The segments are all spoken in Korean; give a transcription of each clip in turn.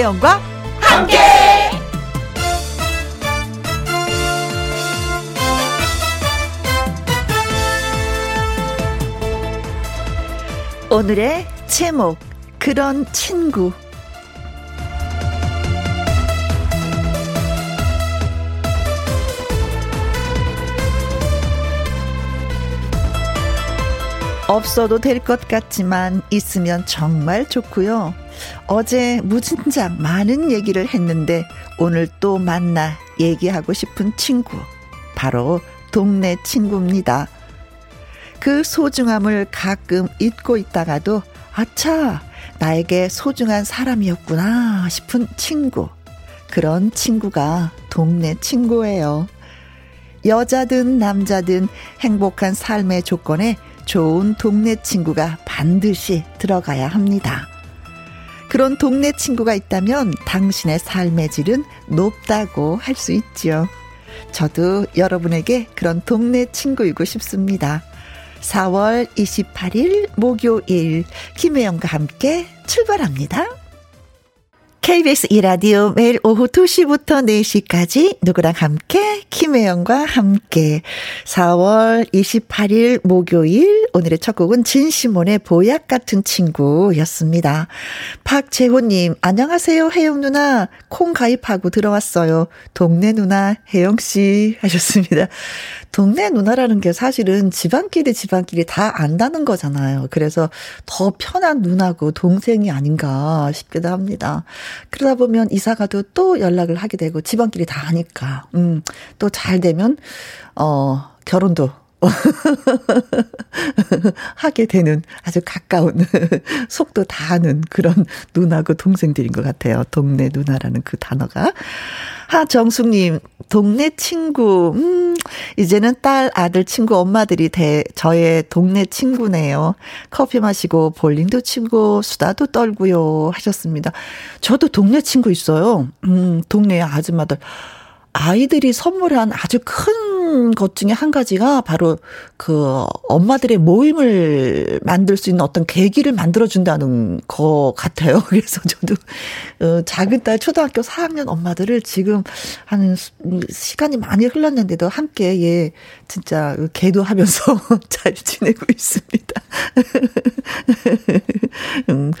김혜영과 함께. 오늘의 제목 그런 친구 없어도 될 것 같지만 있으면 정말 좋고요. 어제 무진장 많은 얘기를 했는데 오늘 또 만나 얘기하고 싶은 친구. 바로 동네 친구입니다. 그 소중함을 가끔 잊고 있다가도 아차, 나에게 소중한 사람이었구나 싶은 친구. 그런 친구가 동네 친구예요. 여자든 남자든 행복한 삶의 조건에 좋은 동네 친구가 반드시 들어가야 합니다. 그런 동네 친구가 있다면 당신의 삶의 질은 높다고 할 수 있죠. 저도 여러분에게 그런 동네 친구이고 싶습니다. 4월 28일 목요일 김혜영과 함께 출발합니다. KBS 이라디오 매일 오후 2시부터 4시까지 누구랑 함께 김혜영과 함께 4월 28일 목요일 오늘의 첫 곡은 진시몬의 보약 같은 친구였습니다. 박재호님 안녕하세요 혜영 누나 콩 가입하고 들어왔어요. 동네 누나 혜영 씨 하셨습니다. 동네 누나라는 게 사실은 집안끼리 집안끼리 다 안다는 거잖아요. 그래서 더 편한 누나고 동생이 아닌가 싶기도 합니다. 그러다 보면 이사 가도 또 연락을 하게 되고 집안끼리 다 하니까 음, 또 잘 되면 어 결혼도 하게 되는 아주 가까운 속도 다 아는 그런 누나고 동생들인 것 같아요. 동네 누나라는 그 단어가. 하정숙님, 동네 친구, 음, 이제는 딸, 아들, 친구, 엄마들이 대, 저의 동네 친구네요. 커피 마시고, 볼링도 치고, 수다도 떨고요. 하셨습니다. 저도 동네 친구 있어요. 음, 동네 아줌마들. 아이들이 선물한 아주 큰 것 중에 한 가지가 바로 그 엄마들의 모임을 만들 수 있는 어떤 계기를 만들어준다는 것 같아요. 그래서 저도 어, 작은 딸 초등학교 4학년 엄마들을 지금 한 시간이 많이 흘렀는데도 함께 예 진짜 계도하면서 잘 지내고 있습니다. 음,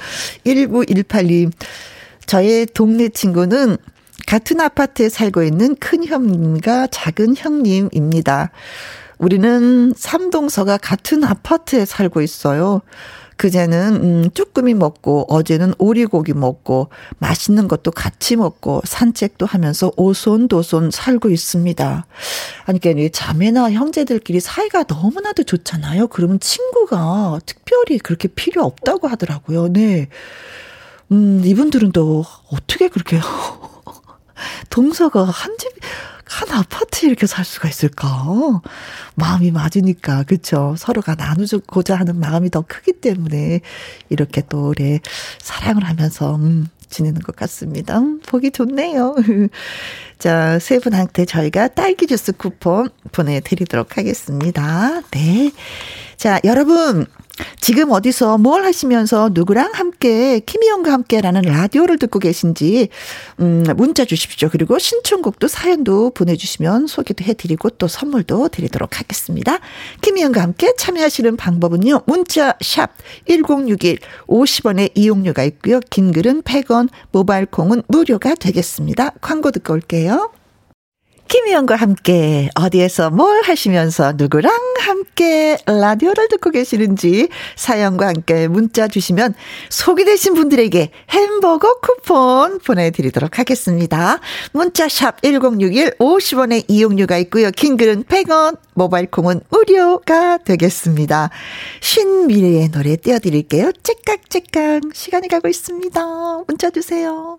1918님 저의 동네 친구는 같은 아파트에 살고 있는 큰 형님과 작은 형님입니다. 우리는 삼동서가 같은 아파트에 살고 있어요. 그제는 음 쭈꾸미 먹고 어제는 오리고기 먹고 맛있는 것도 같이 먹고 산책도 하면서 오손도손 살고 있습니다. 아니 그러니까 자매나 형제들끼리 사이가 너무나도 좋잖아요. 그러면 친구가 특별히 그렇게 필요 없다고 하더라고요. 네. 음 이분들은 또 어떻게 그렇게 동서가 한 집, 한 아파트에 이렇게 살 수가 있을까? 마음이 맞으니까, 그쵸? 서로가 나누고자 하는 마음이 더 크기 때문에, 이렇게 또, 오래 사랑을 하면서, 음, 지내는 것 같습니다. 음, 보기 좋네요. 자, 세 분한테 저희가 딸기 주스 쿠폰 보내드리도록 하겠습니다. 네. 자, 여러분, 지금 어디서 뭘 하시면서 누구랑 함께 김희영과 함께라는 라디오를 듣고 계신지 음, 문자 주십시오. 그리고 신청곡도 사연도 보내주시면 소개도 해드리고 또 선물도 드리도록 하겠습니다. 김희영과 함께 참여하시는 방법은요. 문자 샵 1061 50원의 이용료가 있고요. 긴 글은 100원 모바일 콩은 무료가 되겠습니다. 광고 듣고 올게요. 김희영과 함께 어디에서 뭘 하시면서 누구랑 함께 라디오를 듣고 계시는지 사연과 함께 문자 주시면 소개되신 분들에게 햄버거 쿠폰 보내드리도록 하겠습니다. 문자샵 1061 50원의 이용료가 있고요. 킹글은 100원, 모바일 콩은 무료가 되겠습니다. 신미래의 노래 띄워드릴게요. 째깍째깍 시간이 가고 있습니다. 문자 주세요.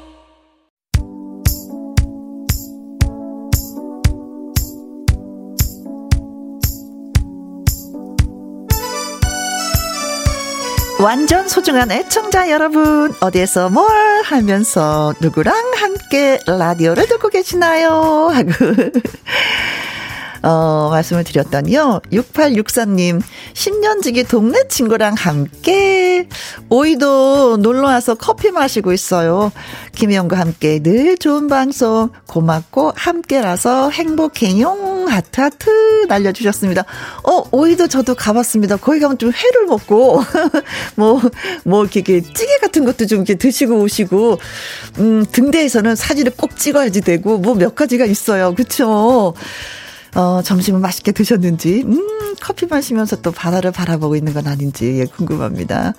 완전 소중한 애청자 여러분, 어디에서 뭘 하면서 누구랑 함께 라디오를 듣고 계시나요? 하고. 어, 말씀을 드렸더니요. 6864님, 10년 지기 동네 친구랑 함께 오이도 놀러 와서 커피 마시고 있어요. 김혜영과 함께 늘 좋은 방송 고맙고 함께라서 행복해용 하트 하트 날려주셨습니다. 어, 오이도 저도 가봤습니다. 거기 가면 좀 회를 먹고 뭐, 뭐 이렇게 찌개 같은 것도 좀 이렇게 드시고 오시고 음, 등대에서는 사진을 꼭 찍어야지 되고 뭐 몇 가지가 있어요. 그쵸? 어, 점심은 맛있게 드셨는지, 음, 커피 마시면서 또 바다를 바라보고 있는 건 아닌지 예, 궁금합니다.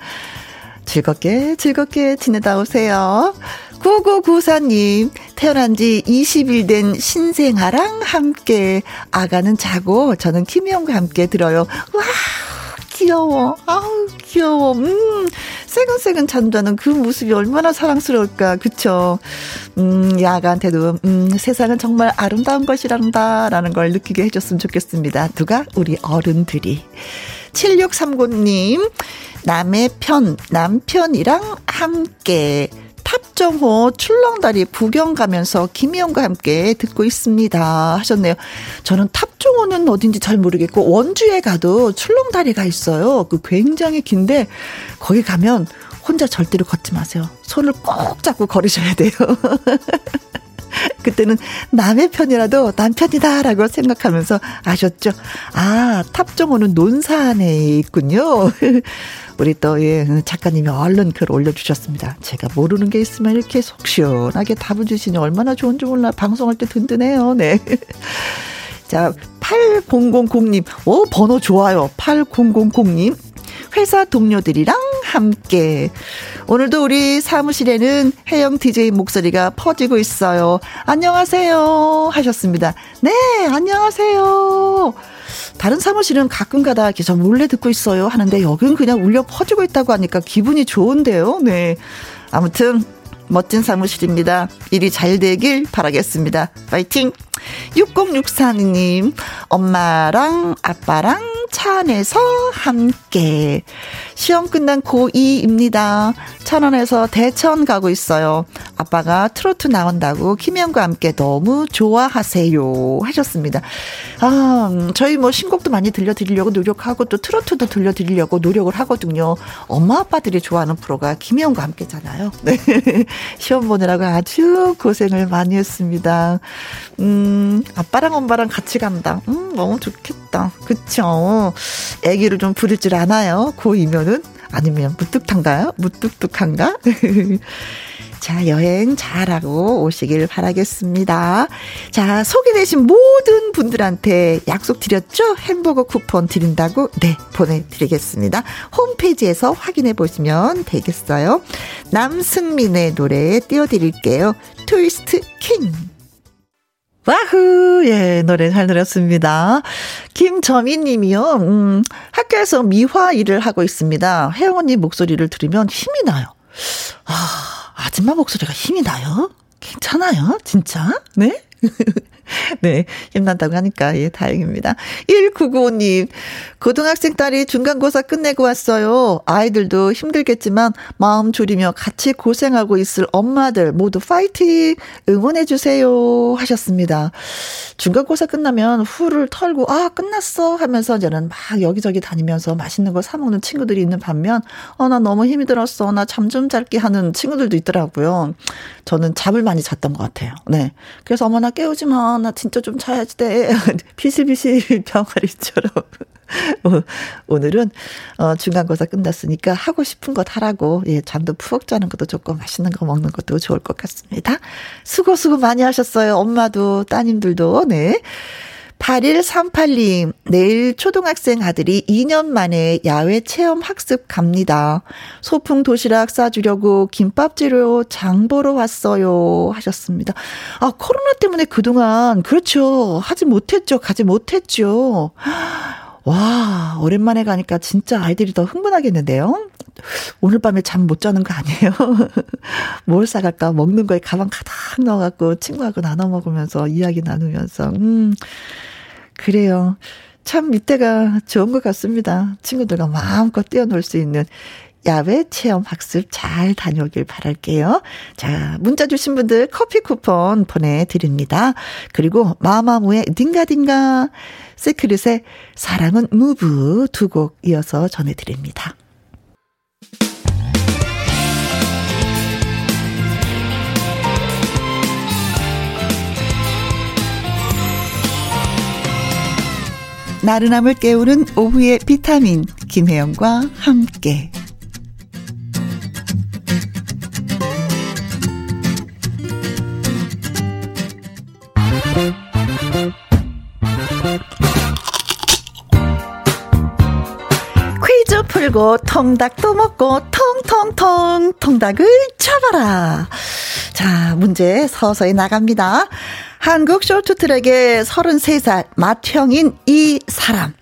즐겁게, 즐겁게 지내다 오세요. 9994님, 태어난 지 20일 된 신생아랑 함께, 아가는 자고, 저는 김희영과 함께 들어요. 와! 귀여워. 아우, 귀여워. 음, 새근새근 잠자는 그 모습이 얼마나 사랑스러울까. 그쵸? 음, 야가한테도, 음, 세상은 정말 아름다운 것이란다. 라는 걸 느끼게 해줬으면 좋겠습니다. 누가? 우리 어른들이. 7639님, 남의 편, 남편이랑 함께. 탑정호 출렁다리 구경 가면서 김희영과 함께 듣고 있습니다. 하셨네요. 저는 탑정호는 어딘지 잘 모르겠고 원주에 가도 출렁다리가 있어요. 그 굉장히 긴데 거기 가면 혼자 절대로 걷지 마세요. 손을 꼭 잡고 걸으셔야 돼요. 그때는 남의 편이라도 남편이다라고 생각하면서 아셨죠? 아, 탑정호는 논산에 있군요. 우리 또, 예, 작가님이 얼른 글 올려주셨습니다. 제가 모르는 게 있으면 이렇게 속 시원하게 답을 주시니 얼마나 좋은지 몰라. 방송할 때 든든해요. 네. 자, 8000님. 오, 번호 좋아요. 8000님. 회사 동료들이랑 함께. 오늘도 우리 사무실에는 혜영 DJ 목소리가 퍼지고 있어요. 안녕하세요. 하셨습니다. 네, 안녕하세요. 다른 사무실은 가끔 가다 이렇게 저 몰래 듣고 있어요 하는데 여긴 그냥 울려 퍼지고 있다고 하니까 기분이 좋은데요. 네. 아무튼 멋진 사무실입니다. 일이 잘 되길 바라겠습니다. 파이팅! 6064님, 엄마랑 아빠랑 차 안에서 함께. 시험 끝난 고2입니다. 천안에서 대천 가고 있어요. 아빠가 트로트 나온다고 김현과 함께 너무 좋아하세요. 하셨습니다. 아, 음, 저희 뭐 신곡도 많이 들려드리려고 노력하고 또 트로트도 들려드리려고 노력을 하거든요. 엄마 아빠들이 좋아하는 프로가 김현과 함께잖아요. 네. 시험 보느라고 아주 고생을 많이 했습니다. 음, 아빠랑 엄마랑 같이 간다. 음, 너무 좋겠다. 그쵸? 애기를 좀 부릴 줄 아나요? 고2면은? 아니면 무뚝한가요? 무뚝뚝한가? 자, 여행 잘하고 오시길 바라겠습니다. 자, 소개되신 모든 분들한테 약속 드렸죠? 햄버거 쿠폰 드린다고? 네, 보내드리겠습니다. 홈페이지에서 확인해 보시면 되겠어요. 남승민의 노래 띄워드릴게요. 트위스트 킹. 와후, 예, 노래 잘 들었습니다. 김점희 님이요, 음, 학교에서 미화 일을 하고 있습니다. 혜영 언니 목소리를 들으면 힘이 나요. 아, 아줌마 목소리가 힘이 나요? 괜찮아요? 진짜? 네? 네, 힘난다고 하니까, 예, 다행입니다. 1995님, 고등학생 딸이 중간고사 끝내고 왔어요. 아이들도 힘들겠지만, 마음 졸이며 같이 고생하고 있을 엄마들 모두 파이팅! 응원해주세요. 하셨습니다. 중간고사 끝나면 후를 털고, 아, 끝났어! 하면서 저는 막 여기저기 다니면서 맛있는 거 사먹는 친구들이 있는 반면, 어, 나 너무 힘이 들었어. 나 잠 좀 잘게 하는 친구들도 있더라고요. 저는 잠을 많이 잤던 것 같아요. 네. 그래서 어머나 깨우지 마. 나 진짜 좀 자야지 돼. 비실비실 병아리처럼. 오늘은 어 중간고사 끝났으니까 하고 싶은 것 하라고 예 잠도 푹 자는 것도 좋고 맛있는 거 먹는 것도 좋을 것 같습니다. 수고 수고 많이 하셨어요. 엄마도 따님들도 네. 8138님, 내일 초등학생 아들이 2년 만에 야외 체험 학습 갑니다. 소풍 도시락 싸주려고 김밥지로 장 보러 왔어요. 하셨습니다. 아, 코로나 때문에 그동안, 그렇죠. 하지 못했죠. 가지 못했죠. 와, 오랜만에 가니까 진짜 아이들이 더 흥분하겠는데요? 오늘 밤에 잠 못 자는 거 아니에요? 뭘 사갈까? 먹는 거에 가방 가득 넣어갖고 친구하고 나눠 먹으면서 이야기 나누면서, 음. 그래요. 참 이때가 좋은 것 같습니다. 친구들과 마음껏 뛰어놀 수 있는 야외 체험 학습 잘 다녀오길 바랄게요. 자, 문자 주신 분들 커피 쿠폰 보내드립니다. 그리고 마마무의 딩가딩가, 세크릿의 사랑은 무브 두 곡 이어서 전해드립니다. 나른함을 깨우는 오후의 비타민 김혜영과 함께 퀴즈 풀고 통닭도 먹고 통통통 통닭을 쳐봐라. 자, 문제 서서히 나갑니다. 한국 쇼트트랙의 33살 맏형인 이 사람.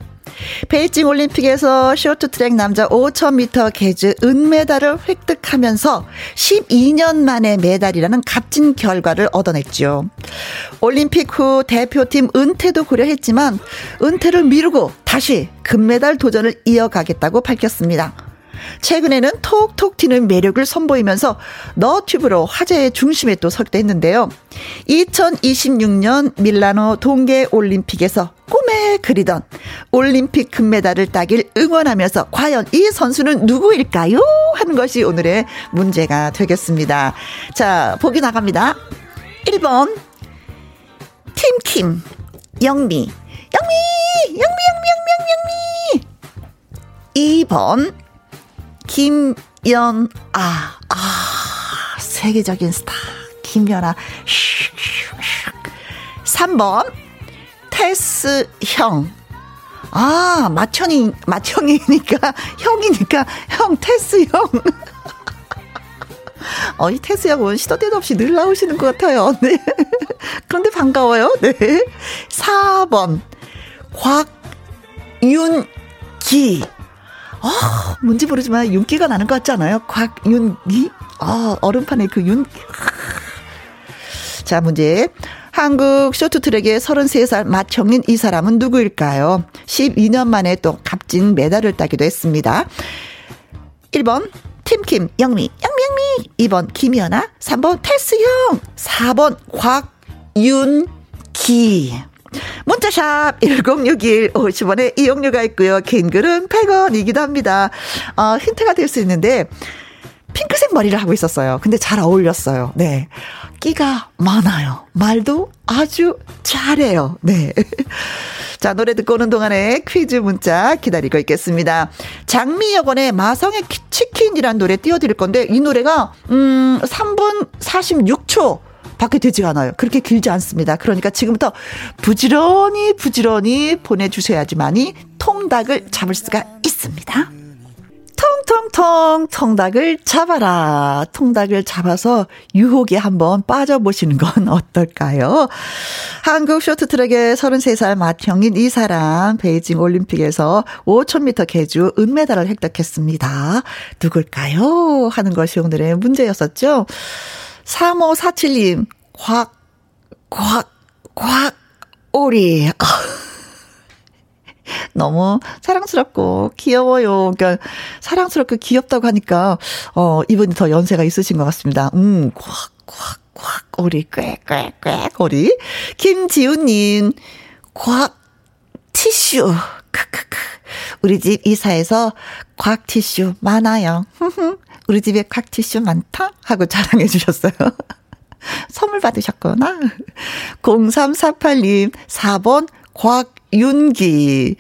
베이징 올림픽에서 쇼트트랙 남자 5000m 계즈 은메달을 획득하면서 12년 만에 메달이라는 값진 결과를 얻어냈죠. 올림픽 후 대표팀 은퇴도 고려했지만 은퇴를 미루고 다시 금메달 도전을 이어가겠다고 밝혔습니다. 최근에는 톡톡 튀는 매력을 선보이면서 너튜브로 화제의 중심에 또 서기도 했는데요. 2026년 밀라노 동계 올림픽에서 꿈에 그리던 올림픽 금메달을 따길 응원하면서 과연 이 선수는 누구일까요? 하는 것이 오늘의 문제가 되겠습니다. 자, 보기 나갑니다. 1번 팀킴 영미 영미 영미 영미 영미 영미 영미 2번 김연아 아 세계적인 스타 김연아 3번 테스 형. 아, 마천이, 마천이니까, 형이니까, 형, 테스 형. 어, 이 테스 형은 시도 때도 없이 늘 나오시는 것 같아요. 네. 그런데 반가워요. 네. 4번. 곽윤기. 아, 뭔지 모르지만 윤기가 나는 것 같지 않아요? 곽윤기? 아, 얼음판에 그 윤. 자, 문제. 한국 쇼트트랙의 33살 맏형인 이 사람은 누구일까요? 12년 만에 또 값진 메달을 따기도 했습니다. 1번 팀킴 영미 영미 영미 2번 김연아 3번 테스형 4번 곽윤기 문자샵 1061 50원에 이용료가 있고요. 긴 글은 100원이기도 합니다. 어, 힌트가 될 수 있는데 핑크색 머리를 하고 있었어요. 근데 잘 어울렸어요. 네. 끼가 많아요. 말도 아주 잘해요. 네. 자, 노래 듣고 오는 동안에 퀴즈 문자 기다리고 있겠습니다. 장미여관의 마성의 치킨이란 노래 띄워드릴 건데, 이 노래가, 음, 3분 46초 밖에 되지 않아요. 그렇게 길지 않습니다. 그러니까 지금부터 부지런히 부지런히 보내주셔야지만이 통닭을 잡을 수가 있습니다. 통통통 통닭을 잡아라. 통닭을 잡아서 유혹에 한번 빠져보시는 건 어떨까요? 한국 쇼트트랙의 33살 맏형인 이 사람 베이징 올림픽에서 5000m 계주 은메달을 획득했습니다. 누굴까요? 하는 것이 오늘의 문제였었죠. 3547님, 곽, 곽, 곽, 오리. 너무 사랑스럽고 귀여워요. 그러니까 사랑스럽고 귀엽다고 하니까 어 이분이 더 연세가 있으신 것 같습니다. 음, 꽉, 꽉, 꽉, 오리, 꽥꽥꽥, 오리. 김지훈님, 꽉, 티슈. 크크크. 우리 집 이사해서 곽 티슈 많아요. 우리 집에 곽 티슈 많다? 하고 자랑해 주셨어요. 선물 받으셨구나. 0348님, 4번 곽윤기.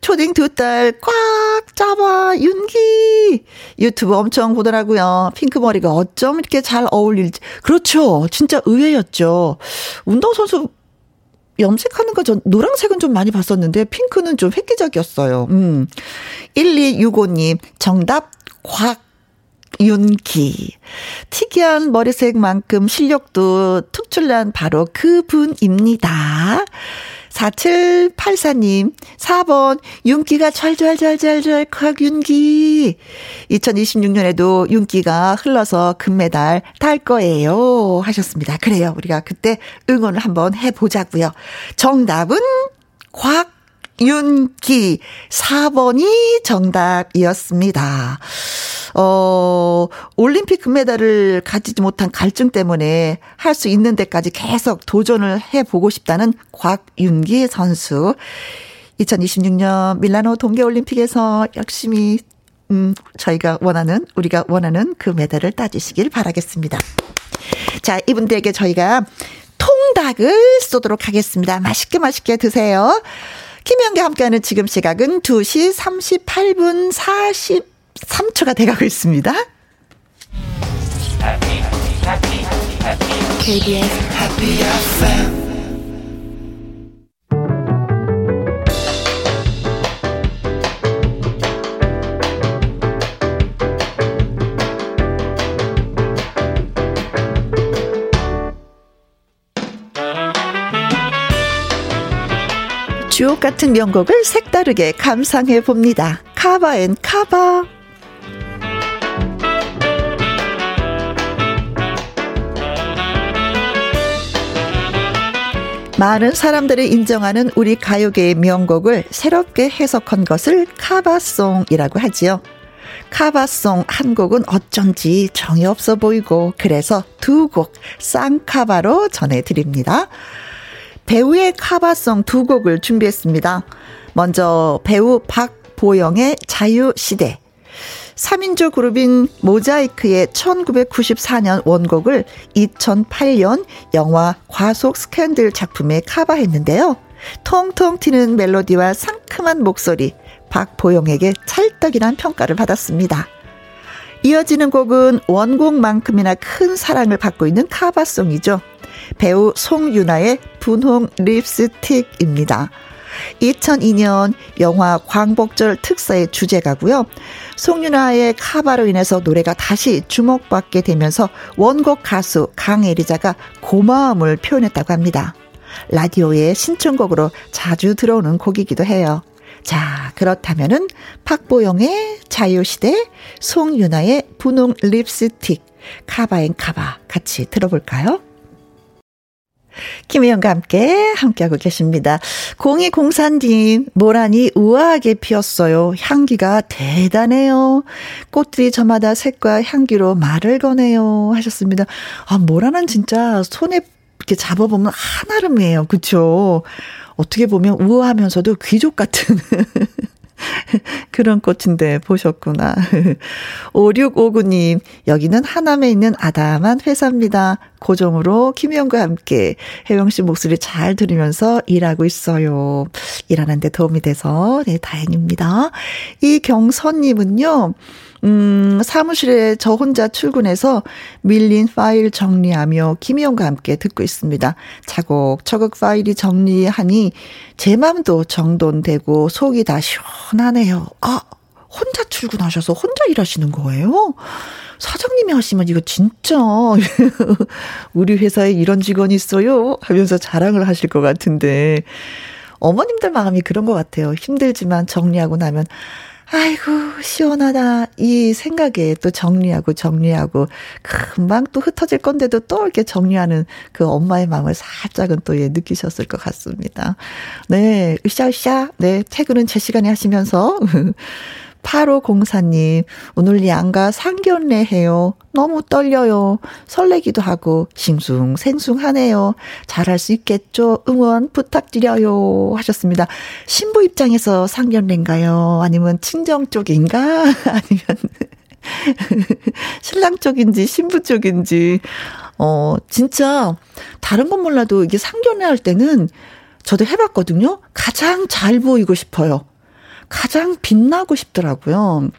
초딩 두 딸 꽉 잡아 윤기 유튜브 엄청 보더라고요. 핑크 머리가 어쩜 이렇게 잘 어울릴지 그렇죠. 진짜 의외였죠. 운동 선수 염색하는 거 전 노란색은 좀 많이 봤었는데 핑크는 좀 획기적이었어요. 음. 1265님 정답 곽 윤기. 특이한 머리색만큼 실력도 특출난 바로 그분입니다. 4784님, 4번, 윤기가 잘잘잘잘잘 곽윤기. 2026년에도 윤기가 흘러서 금메달 딸 거예요. 하셨습니다. 그래요. 우리가 그때 응원을 한번 해보자고요. 정답은 곽 윤기. 4번이 정답이었습니다. 어, 올림픽 금메달을 가지지 못한 갈증 때문에 할 수 있는 데까지 계속 도전을 해보고 싶다는 곽윤기 선수. 2026년 밀라노 동계올림픽에서 열심히 음, 저희가 원하는, 우리가 원하는 그 메달을 따지시길 바라겠습니다. 자, 이분들에게 저희가 통닭을 쏘도록 하겠습니다. 맛있게 맛있게 드세요. 김현과 함께하는 지금 시각은 2시 38분 43초가 돼가고 있습니다. KBS Happy 주옥 같은 명곡을 색다르게 감상해 봅니다. cover and cover. 많은 사람들이 인정하는 우리 가요계의 명곡을 새롭게 해석한 것을 카바송이라고 하지요. 카바송 한 곡은 어쩐지 정이 없어 보이고 그래서 두 곡 쌍카바로 전해드립니다. 배우의 카바송 두 곡을 준비했습니다. 먼저 배우 박보영의 자유시대. 3인조 그룹인 모자이크의 1994년 원곡을 2008년 영화 과속 스캔들 작품에 카바했는데요. 통통 튀는 멜로디와 상큼한 목소리, 박보영에게 찰떡이란 평가를 받았습니다. 이어지는 곡은 원곡만큼이나 큰 사랑을 받고 있는 카바송이죠. 배우 송유나의 분홍 립스틱입니다. 2002년 영화 광복절 특사의 주제가고요. 송윤아의 카바로 인해서 노래가 다시 주목받게 되면서 원곡 가수 강애리자가 고마움을 표현했다고 합니다. 라디오에 신청곡으로 자주 들어오는 곡이기도 해요. 자, 그렇다면은 박보영의 자유시대, 송윤아의 분홍 립스틱, 카바앤 카바 같이 들어볼까요? 김혜영과 함께 함께하고 계십니다. 0204님, 모란이 우아하게 피었어요. 향기가 대단해요. 꽃들이 저마다 색과 향기로 말을 거네요. 하셨습니다. 아, 모란은 진짜 손에 이렇게 잡아보면 한아름이에요. 그쵸? 어떻게 보면 우아하면서도 귀족 같은 그런 꽃인데 보셨구나. 5659님, 여기는 하남에 있는 아담한 회사입니다. 고정으로 김희영과 함께 혜영 씨 목소리 잘 들으면서 일하고 있어요. 일하는데 도움이 돼서, 네, 다행입니다. 이경선님은요, 음, 사무실에 저 혼자 출근해서 밀린 파일 정리하며 김희영과 함께 듣고 있습니다. 차곡차곡 파일이 정리하니 제 맘도 정돈되고 속이 다 시원하네요. 아, 혼자 출근하셔서 혼자 일하시는 거예요? 사장님이 하시면 이거 진짜 우리 회사에 이런 직원이 있어요 하면서 자랑을 하실 것 같은데 어머님들 마음이 그런 것 같아요. 힘들지만 정리하고 나면 아이고, 시원하다. 이 생각에 또 정리하고 정리하고 금방 또 흩어질 건데도 또 이렇게 정리하는 그 엄마의 마음을 살짝은 또 예, 느끼셨을 것 같습니다. 네, 으쌰으쌰. 네, 퇴근은 제 시간에 하시면서 8504님, 오늘 양가 상견례 해요. 너무 떨려요. 설레기도 하고, 싱숭생숭하네요. 잘할 수 있겠죠? 응원 부탁드려요. 하셨습니다. 신부 입장에서 상견례인가요? 아니면 친정 쪽인가? 아니면, 신랑 쪽인지, 신부 쪽인지. 어, 진짜, 다른 건 몰라도 이게 상견례 할 때는 저도 해봤거든요. 가장 잘 보이고 싶어요. 가장 빛나고 싶더라고요.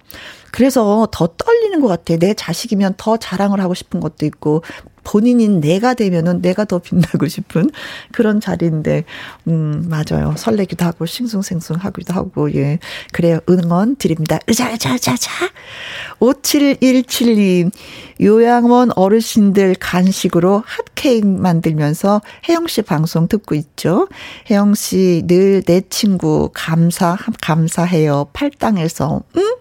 그래서 더 떨리는 것 같아요. 내 자식이면 더 자랑을 하고 싶은 것도 있고, 본인인 내가 되면은 내가 더 빛나고 싶은 그런 자리인데, 음, 맞아요. 설레기도 하고, 싱숭생숭 하기도 하고, 예. 그래요. 응원 드립니다. 으자자자자. 5717님, 요양원 어르신들 간식으로 핫케이크 만들면서 혜영 씨 방송 듣고 있죠. 혜영 씨 늘 내 친구 감사, 감사해요. 팔당에서, 응?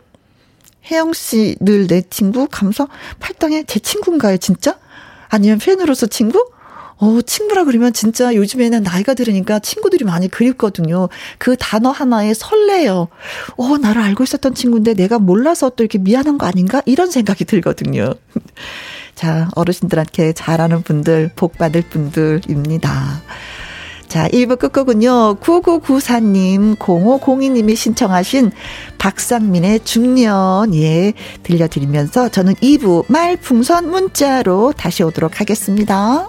혜영 씨 늘 내 친구 감사 팔당에 제 친구인가요, 진짜? 아니면 팬으로서 친구? 어, 친구라 그러면 진짜 요즘에는 나이가 들으니까 친구들이 많이 그립거든요. 그 단어 하나에 설레요. 어, 나를 알고 있었던 친구인데 내가 몰라서 또 이렇게 미안한 거 아닌가? 이런 생각이 들거든요. 자, 어르신들한테 잘하는 분들, 복 받을 분들입니다. 자, 1부 끝곡은요, 9994님, 0502님이 신청하신 박상민의 중년, 예, 들려드리면서 저는 2부 말풍선 문자로 다시 오도록 하겠습니다.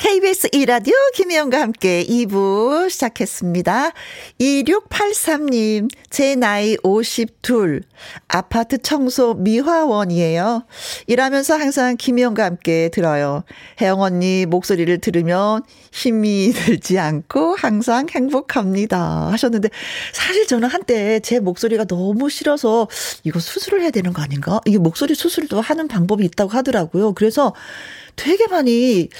KBS 2라디오 김혜영과 함께 2부 시작했습니다. 2683님, 제 나이 52, 아파트 청소 미화원이에요. 일하면서 항상 김혜영과 함께 들어요. 혜영 언니 목소리를 들으면 힘이 들지 않고 항상 행복합니다. 하셨는데, 사실 저는 한때 제 목소리가 너무 싫어서 이거 수술을 해야 되는 거 아닌가? 이게 목소리 수술도 하는 방법이 있다고 하더라고요. 그래서 되게 많이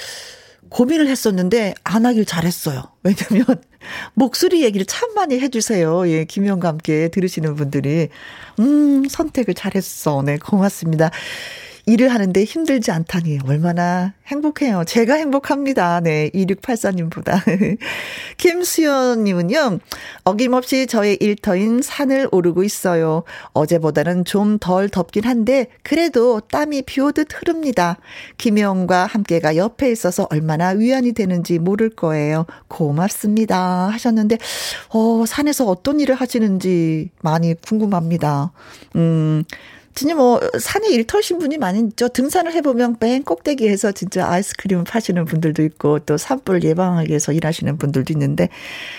고민을 했었는데 안 하길 잘했어요. 왜냐면 목소리 얘기를 참 많이 해주세요. 예, 김영과 함께 들으시는 분들이 음 선택을 잘했어. 네, 고맙습니다. 일을 하는데 힘들지 않다니 얼마나 행복해요. 제가 행복합니다. 네. 2684님보다. 김수연님은요, 어김없이 저의 일터인 산을 오르고 있어요. 어제보다는 좀 덜 덥긴 한데, 그래도 땀이 비 오듯 흐릅니다. 김영과 함께가 옆에 있어서 얼마나 위안이 되는지 모를 거예요. 고맙습니다. 하셨는데, 어, 산에서 어떤 일을 하시는지 많이 궁금합니다. 음, 진짜 뭐 산에 일터신 분이 많이 있죠. 등산을 해보면 맨 꼭대기에서 진짜 아이스크림을 파시는 분들도 있고 또 산불 예방하기 위해서 일하시는 분들도 있는데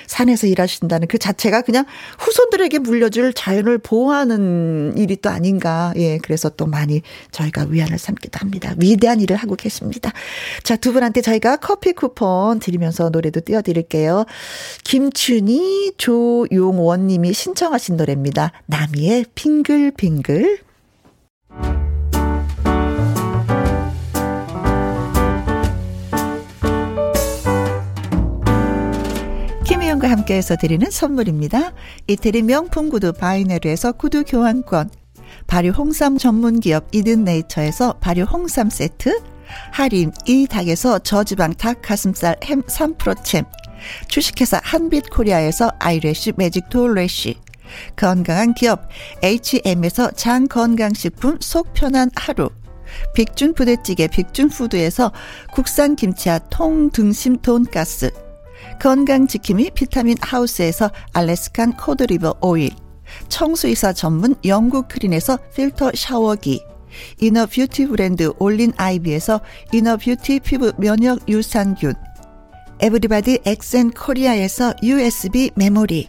산에서 일하신다는 그 자체가 그냥 후손들에게 물려줄 자연을 보호하는 일이 또 아닌가. 예, 그래서 또 많이 저희가 위안을 삼기도 합니다. 위대한 일을 하고 계십니다. 자, 두 분한테 저희가 커피 쿠폰 드리면서 노래도 띄워드릴게요. 김춘희, 조용원 님이 신청하신 노래입니다. 나미의 빙글빙글. 김희영과 함께해서 드리는 선물입니다. 이태리 명품 구두 바이네르에서 구두 교환권, 발효 홍삼 전문 기업 이든 네이처에서 발효 홍삼 세트, 할인 이 닭에서 저지방 닭 가슴살 햄 3%챔, 주식회사 한빛코리아에서 아이래쉬 매직 돌래쉬, 건강한 기업 H&M에서 장 건강식품 속 편한 하루. 빅준 부대찌개 빅준푸드에서 국산 김치와 통등심 돈가스. 건강지킴이 비타민 하우스에서 알래스칸 코드리버 오일. 청수이사 전문 영국 크린에서 필터 샤워기. 이너 뷰티 브랜드 올린 아이비에서 이너 뷰티 피부 면역 유산균. 에브리바디 엑센 코리아에서 USB 메모리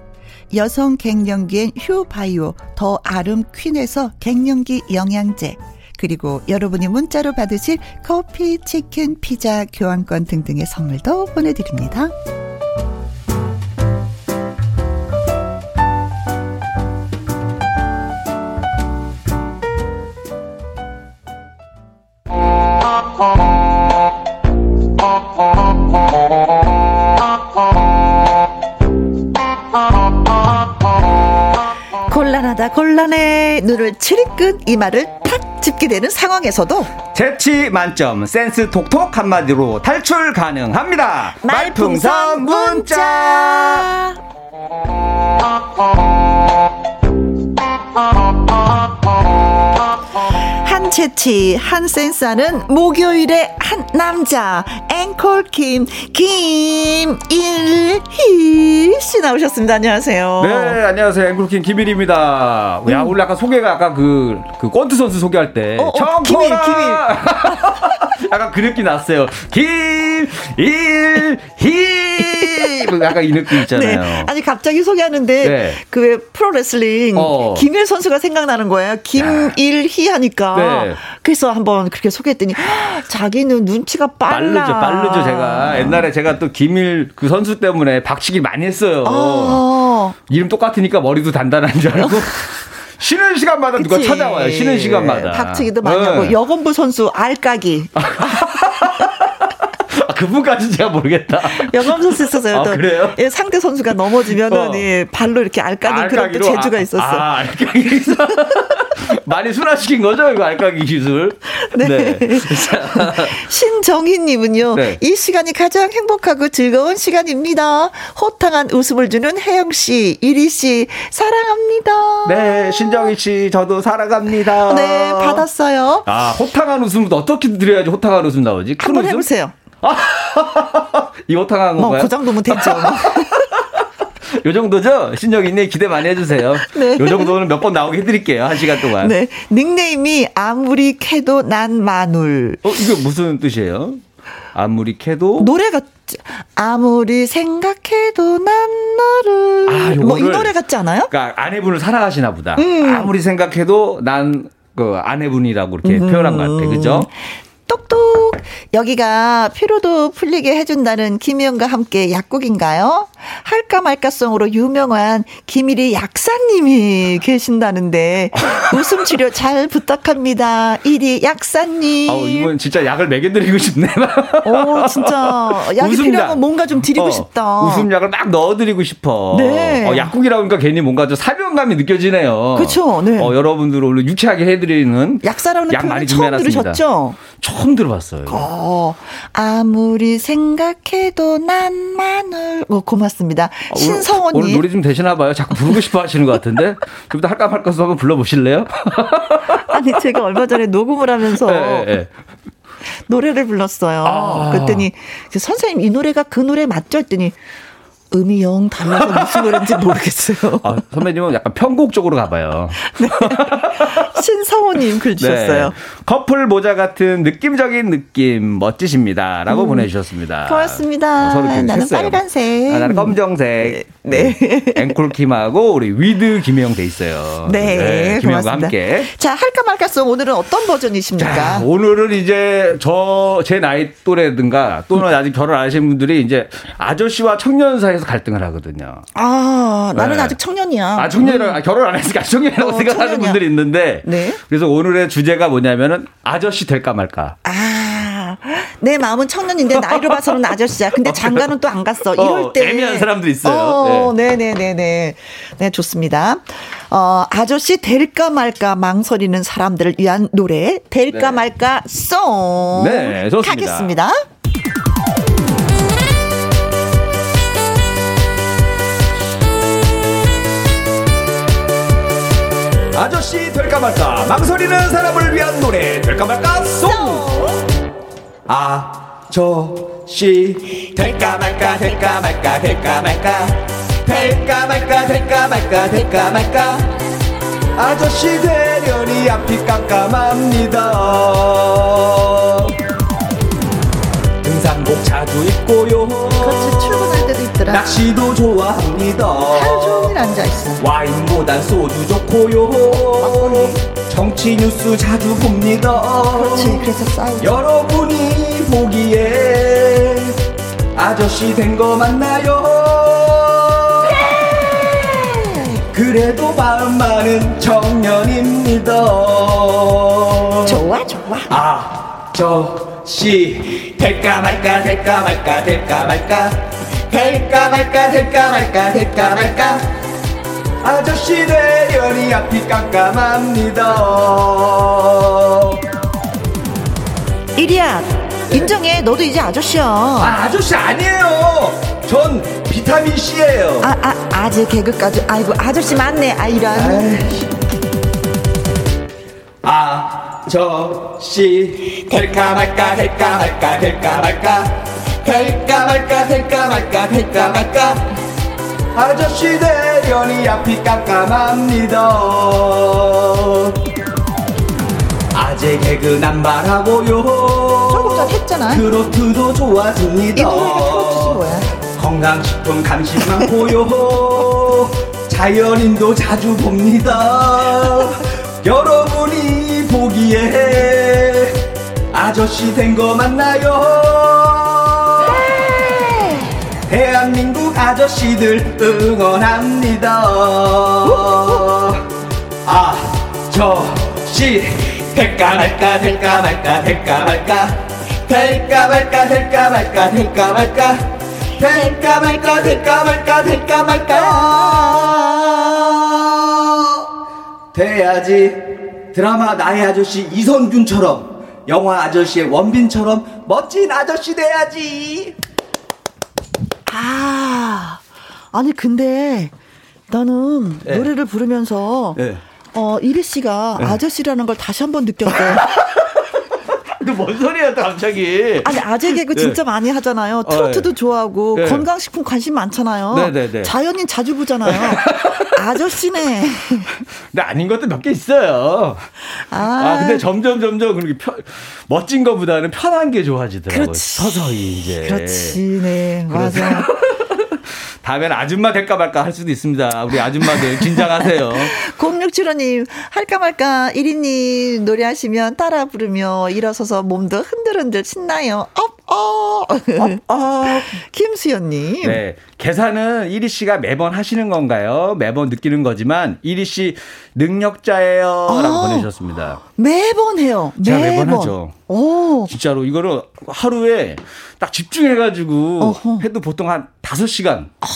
여성 갱년기엔 휴바이오 더 아름 퀸에서 갱년기 영양제 그리고 여러분이 문자로 받으실 커피, 치킨, 피자, 교환권 등등의 선물도 보내드립니다. 곤란하다 곤란해. 눈을 치리끈 이마를 탁 짚게 되는 상황에서도 재치 만점 센스 톡톡 한마디로 탈출 가능합니다. 말풍선 문자 재치 한 센스하는 목요일의 한 남자 앵콜 김 김일희 씨 나오셨습니다. 안녕하세요. 네, 안녕하세요. 앵콜 김 김일입니다. 음. 야, 오늘 약간 소개가 아까 그, 그 권투 선수 소개할 때. 어, 어, 김일, 김일. 약간 그 느낌 났어요. 김일희. 뭐 약간 이 느낌 있잖아요. 네. 아니 갑자기 소개하는데 네. 그왜 프로레슬링 어. 김일 선수가 생각나는 거예요. 김일희 하니까. 네. 그래서 한번 그렇게 소개했더니 자기는 눈치가 빨라. 빠르죠, 빠르죠. 제가 옛날에 제가 또 김일 그 선수 때문에 박치기 많이 했어요. 아. 이름 똑같으니까 머리도 단단한 줄 알고. 쉬는 시간마다 그치. 누가 찾아와요. 쉬는 시간마다. 박치기도 많이 네. 하고 여건부 선수 알까기. 아, 그분까지 제가 모르겠다. 영암 선수 있었어요. 아, 그래요? 예, 상대 선수가 넘어지면은 어. 예, 발로 이렇게 알까기 그런 또 재주가 있었어. 아, 알까기. 많이 순화시킨 거죠, 이거 알까기 기술. 네. 네. 신정희님은요, 네. 이 시간이 가장 행복하고 즐거운 시간입니다. 호탕한 웃음을 주는 혜영 씨, 이리 씨, 사랑합니다. 네, 신정희 씨, 저도 사랑합니다. 네, 받았어요. 아, 호탕한 웃음도 어떻게 드려야지 호탕한 웃음 나오지? 한번 해보세요. 이 호탕한 건가요? 뭐, 그 정도면 됐죠. 요 정도죠? 신정이님 기대 많이 해주세요. 네. 요 정도는 몇 번 나오게 해드릴게요. 한 시간 동안. 네. 닉네임이 아무리 캐도 난 마눌. 어, 이거 무슨 뜻이에요? 아무리 캐도 노래가 아무리 생각해도 난 너를 아, 뭐이 노래 같지 않아요? 그러니까 아내분을 사랑하시나 보다. 음. 아무리 생각해도 난 그 아내분이라고 이렇게 음. 표현한 것 같아. 그죠? 똑똑. 여기가 피로도 풀리게 해준다는 김희영과 함께 약국인가요? 할까 말까송으로 유명한 김일희 약사님이 계신다는데 웃음 치료 잘 부탁합니다. 이리 약사님. 아, 이분 진짜 약을 먹여드리고 싶네. 오, 진짜 약이 필요하면 뭔가 좀 드리고 어, 싶다. 웃음약을 막 넣어드리고 싶어. 네. 어, 약국이라고 하니까 괜히 뭔가 좀 사명감이 느껴지네요. 그렇죠. 네. 어, 여러분들 오늘 유쾌하게 해드리는 약사라는 약 많이 처음 들으셨죠? 처음 들어봤어요. 어, 아무리 생각해도 난 마늘. 어, 고맙습니다. 어, 신성원님. 오늘 노래 좀 되시나 봐요. 자꾸 부르고 싶어 하시는 것 같은데. 그부터 할까 말까 서 한번 불러보실래요? 아니, 제가 얼마 전에 녹음을 하면서. 네, 네. 노래를 불렀어요. 아. 그랬더니 선생님 이 노래가 그 노래 맞죠? 했더니 음이 영 달라서 무슨 노래인지 모르겠어요. 아, 선배님은 약간 편곡 쪽으로 가봐요. 네. 신성호님 글 주셨어요. 네. 커플 모자 같은 느낌적인 느낌 멋지십니다. 라고 음. 보내주셨습니다. 고맙습니다. 어, 나는 했어요. 빨간색. 아, 나는 검정색. 네. 네. 앵콜킴하고 우리 with 김혜영 돼 있어요. 네. 네 김혜영과 함께. 자, 할까 말까 송 오늘은 어떤 버전이십니까? 자, 오늘은 이제 저 제 나이 또래든가 또는 아직 결혼 안 하신 분들이 이제 아저씨와 청년 사이에서 갈등을 하거든요. 아, 나는 네. 아직 청년이야. 아, 청년이라 음. 아, 결혼 안 했으니까 청년이라고 어, 생각하는 청년이야. 분들이 있는데. 네. 그래서 오늘의 주제가 뭐냐면은 아저씨 될까 말까. 아, 내 마음은 청년인데 나이를 봐서는 아저씨야. 근데 장가는 또 안 갔어. 이럴 어, 때. 애매한 사람도 있어요. 어, 네, 네, 네, 네. 네, 좋습니다. 어, 아저씨 될까 말까 망설이는 사람들을 위한 노래 될까 네. 말까 송. 네, 좋습니다. 하겠습니다. 아저씨 될까 말까 망설이는 사람을 위한 노래 될까 말까 송! 아저씨 될까 말까 될까 말까 될까 말까 될까 말까 될까 말까 될까 말까. 아저씨 되려니 앞이 깜깜합니다. 등산복 자주 입고요. 그렇지 출근할 때도 있더라. 낚시도 좋아합니다. 하루 종일 앉아있어. 와인보단 소주 좋고요. 막걸리. 정치 뉴스 자주 봅니다. 그렇지 그래서 싸우죠 여러분이 보기에 아저씨 된 거 맞나요? 네. 그래도 마음 많은 청년입니다. 좋아 좋아. 아 저씨 될까 말까 될까 말까 될까 말까. 될까 말까 될까 말까 될까 말까. 아저씨 되려니 앞이 깜깜합니다. 이리야 인정해. 너도 이제 아저씨야. 아 아저씨 아니에요. 전 비타민 C예요. 아, 아 아재 개그까지. 아이고 아저씨 맞네. 아 이런. 아아 저씨 될까 말까 될까 말까 될까 말까. 될까 말까 될까 말까 될까 말까. 아저씨 되려니 앞이 깜깜합니다. 아재 개그 남발하고요. 조금 전 했잖아. 트로트도 좋아집니다. 이 노래가 트로트지 뭐야? 건강식품 간식 많고요 자연인도 자주 봅니다. 여러분이 보기에 아저씨 된 거 맞나요? 네. 대한민국 아저씨들 응원합니다. 아저씨 될까 말까 될까 말까 될까 말까 될까 말까 될까 말까 될까 말까 될까 말까 될까 말까 될까 말까 돼야지 드라마 나의 아저씨 이선균처럼 영화 아저씨의 원빈처럼 멋진 아저씨 돼야지 아 아니 근데 나는 네. 노래를 부르면서 네. 어 이리 씨가 네. 아저씨라는 걸 다시 한번 느꼈어요. 뭔 소리야, 갑자기. 아니, 아재 개그 네. 진짜 많이 하잖아요. 어, 트로트도 어, 네. 좋아하고, 네. 건강식품 관심 많잖아요. 네네네. 네, 네. 자연인 자주 보잖아요. 아저씨네. 근데 아닌 것도 몇 개 있어요. 아. 아, 근데 점점, 점점 그렇게 편, 멋진 것보다는 편한 게 좋아지더라고요. 그렇지. 서서히 이제. 그렇지, 네. 맞아. 다음에는 아줌마 될까 말까 할 수도 있습니다. 우리 아줌마들 긴장하세요. 0675님, 할까 말까 1인님 노래하시면 따라 부르며 일어서서 몸도 흔들흔들 신나요. up, up. up, up. 김수연님. 네. 계산은 1위 씨가 매번 하시는 건가요? 매번 느끼는 거지만 1위 씨 능력자예요. 라고 아, 보내주셨습니다. 매번 해요. 제가 매번, 매번 하죠. 오. 진짜로 이거를 하루에 딱 집중해가지고 어허. 해도 보통 한 5시간 아.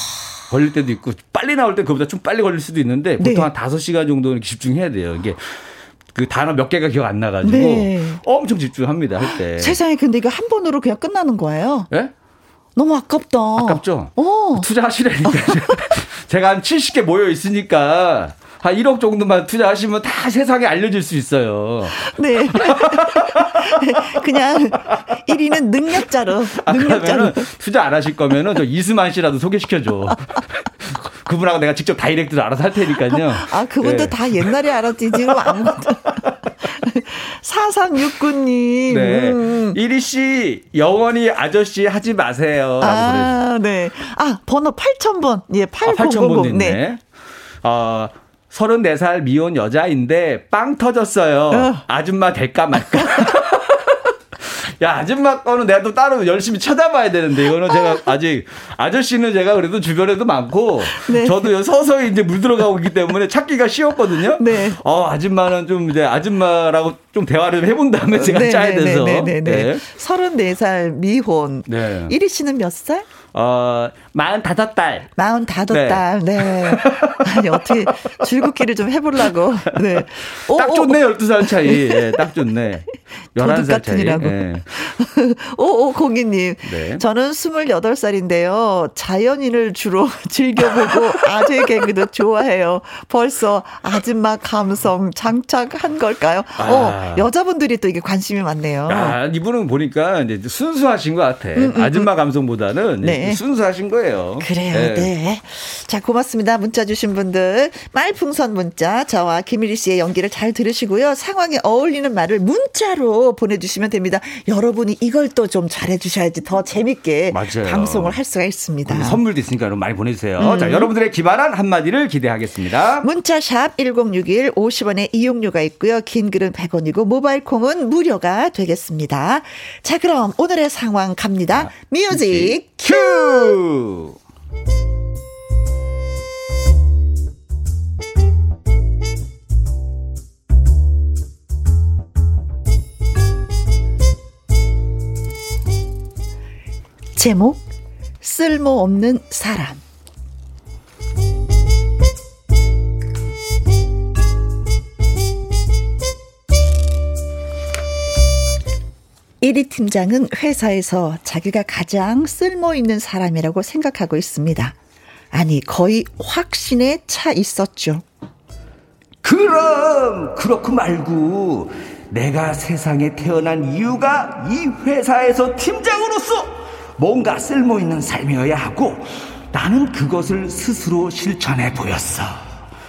걸릴 때도 있고 빨리 나올 때 그보다 좀 빨리 걸릴 수도 있는데 보통 네. 한 5시간 정도는 집중해야 돼요. 이게 그 단어 몇 개가 기억 안 나가지고 네. 엄청 집중합니다 할 때. 세상에 근데 이거 한 번으로 그냥 끝나는 거예요? 예? 너무 아깝다. 아깝죠? 오. 투자하시라니까. 제가 한 70개 모여 있으니까 한 1억 정도만 투자하시면 다 세상에 알려질 수 있어요. 네. 그냥 1위는 능력자로. 아, 능력자로. 투자 안 하실 거면은 저 이수만 씨라도 소개시켜줘. 그분하고 내가 직접 다이렉트로 알아서 할 테니까요. 아, 그분도 네. 다 옛날에 알았지. 지금 아무것도. 4369님. 네. 음. 이리 씨, 영원히 아저씨 하지 마세요. 아, 네. 아, 번호 8000번. 예, 8000. 아, 8000번 네. 어, 34살 미혼 여자인데 빵 터졌어요. 어. 아줌마 될까 말까. 야, 아줌마 거는 내가 또 따로 열심히 찾아봐야 되는데, 이거는 제가 아직, 아저씨는 제가 그래도 주변에도 많고, 네. 저도 서서히 이제 물들어가고 있기 때문에 찾기가 쉬웠거든요. 네. 어, 아줌마는 좀 이제 아줌마라고 좀 대화를 해본 다음에 제가 네, 짜야 네, 네, 돼서. 네네네. 네. 34살 미혼. 네. 1위 씨는 몇 살? 어, 45달. 45달. 네. 네. 아니, 어떻게 줄긋기를 좀 해보려고. 네. 오, 딱 좋네, 오. 12살 차이. 네, 딱 좋네. 11살 차이. 네. 오, 오, 공기님. 네. 저는 28살인데요. 자연인을 주로 즐겨보고 아재 개그도 좋아해요. 벌써 아줌마 감성 장착한 걸까요? 아. 어, 여자분들이 또 이게 관심이 많네요. 아, 이분은 보니까 이제 순수하신 것 같아. 음, 음, 음. 아줌마 감성보다는 네. 네. 순수하신 거예요. 그래요. 네. 네. 자, 고맙습니다. 문자 주신 분들. 말풍선 문자. 저와 김일희 씨의 연기를 잘 들으시고요. 상황에 어울리는 말을 문자로 보내주시면 됩니다. 여러분이 이걸 또 좀 잘해주셔야지 더 재밌게 맞아요. 방송을 할 수가 있습니다. 선물도 있으니까 여러분 많이 보내주세요. 음. 자, 여러분들의 기발한 한마디를 기대하겠습니다. 문자샵 1061 50원의 이용료가 있고요. 긴 글은 100원이고 모바일 콩은 무료가 되겠습니다. 자, 그럼 오늘의 상황 갑니다. 뮤직 큐! 제목 쓸모없는 사람 1위 팀장은 회사에서 자기가 가장 쓸모 있는 사람이라고 생각하고 있습니다. 아니, 거의 확신에 차 있었죠. 그럼, 그렇고 말고, 내가 세상에 태어난 이유가 이 회사에서 팀장으로서 뭔가 쓸모 있는 삶이어야 하고 나는 그것을 스스로 실천해 보였어.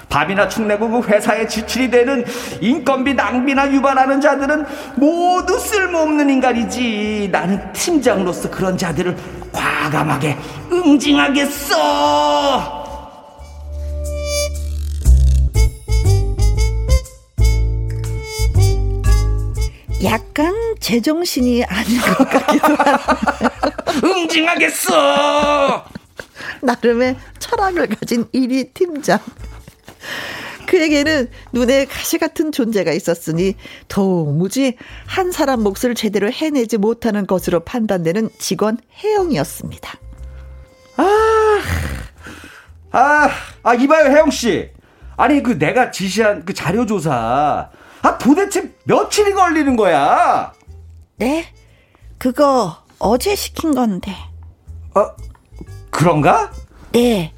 밥이나 축내고 그 회사에 지출이 되는 인건비 낭비나 유발하는 자들은 모두 쓸모없는 인간이지. 나는 팀장으로서 그런 자들을 과감하게 응징하겠어. 약간 제정신이 아닌 것 같기도 하네. 응징하겠어! 나름의 철학을 가진 1위 팀장. 그에게는 눈에 가시 같은 존재가 있었으니 도무지 한 사람 몫을 제대로 해내지 못하는 것으로 판단되는 직원 혜영이었습니다. 아, 아, 아, 이봐요, 혜영 씨. 아니, 그 내가 지시한 그 자료 조사. 아, 도대체 며칠이 걸리는 거야? 네? 그거 어제 시킨 건데. 어, 그런가? 네.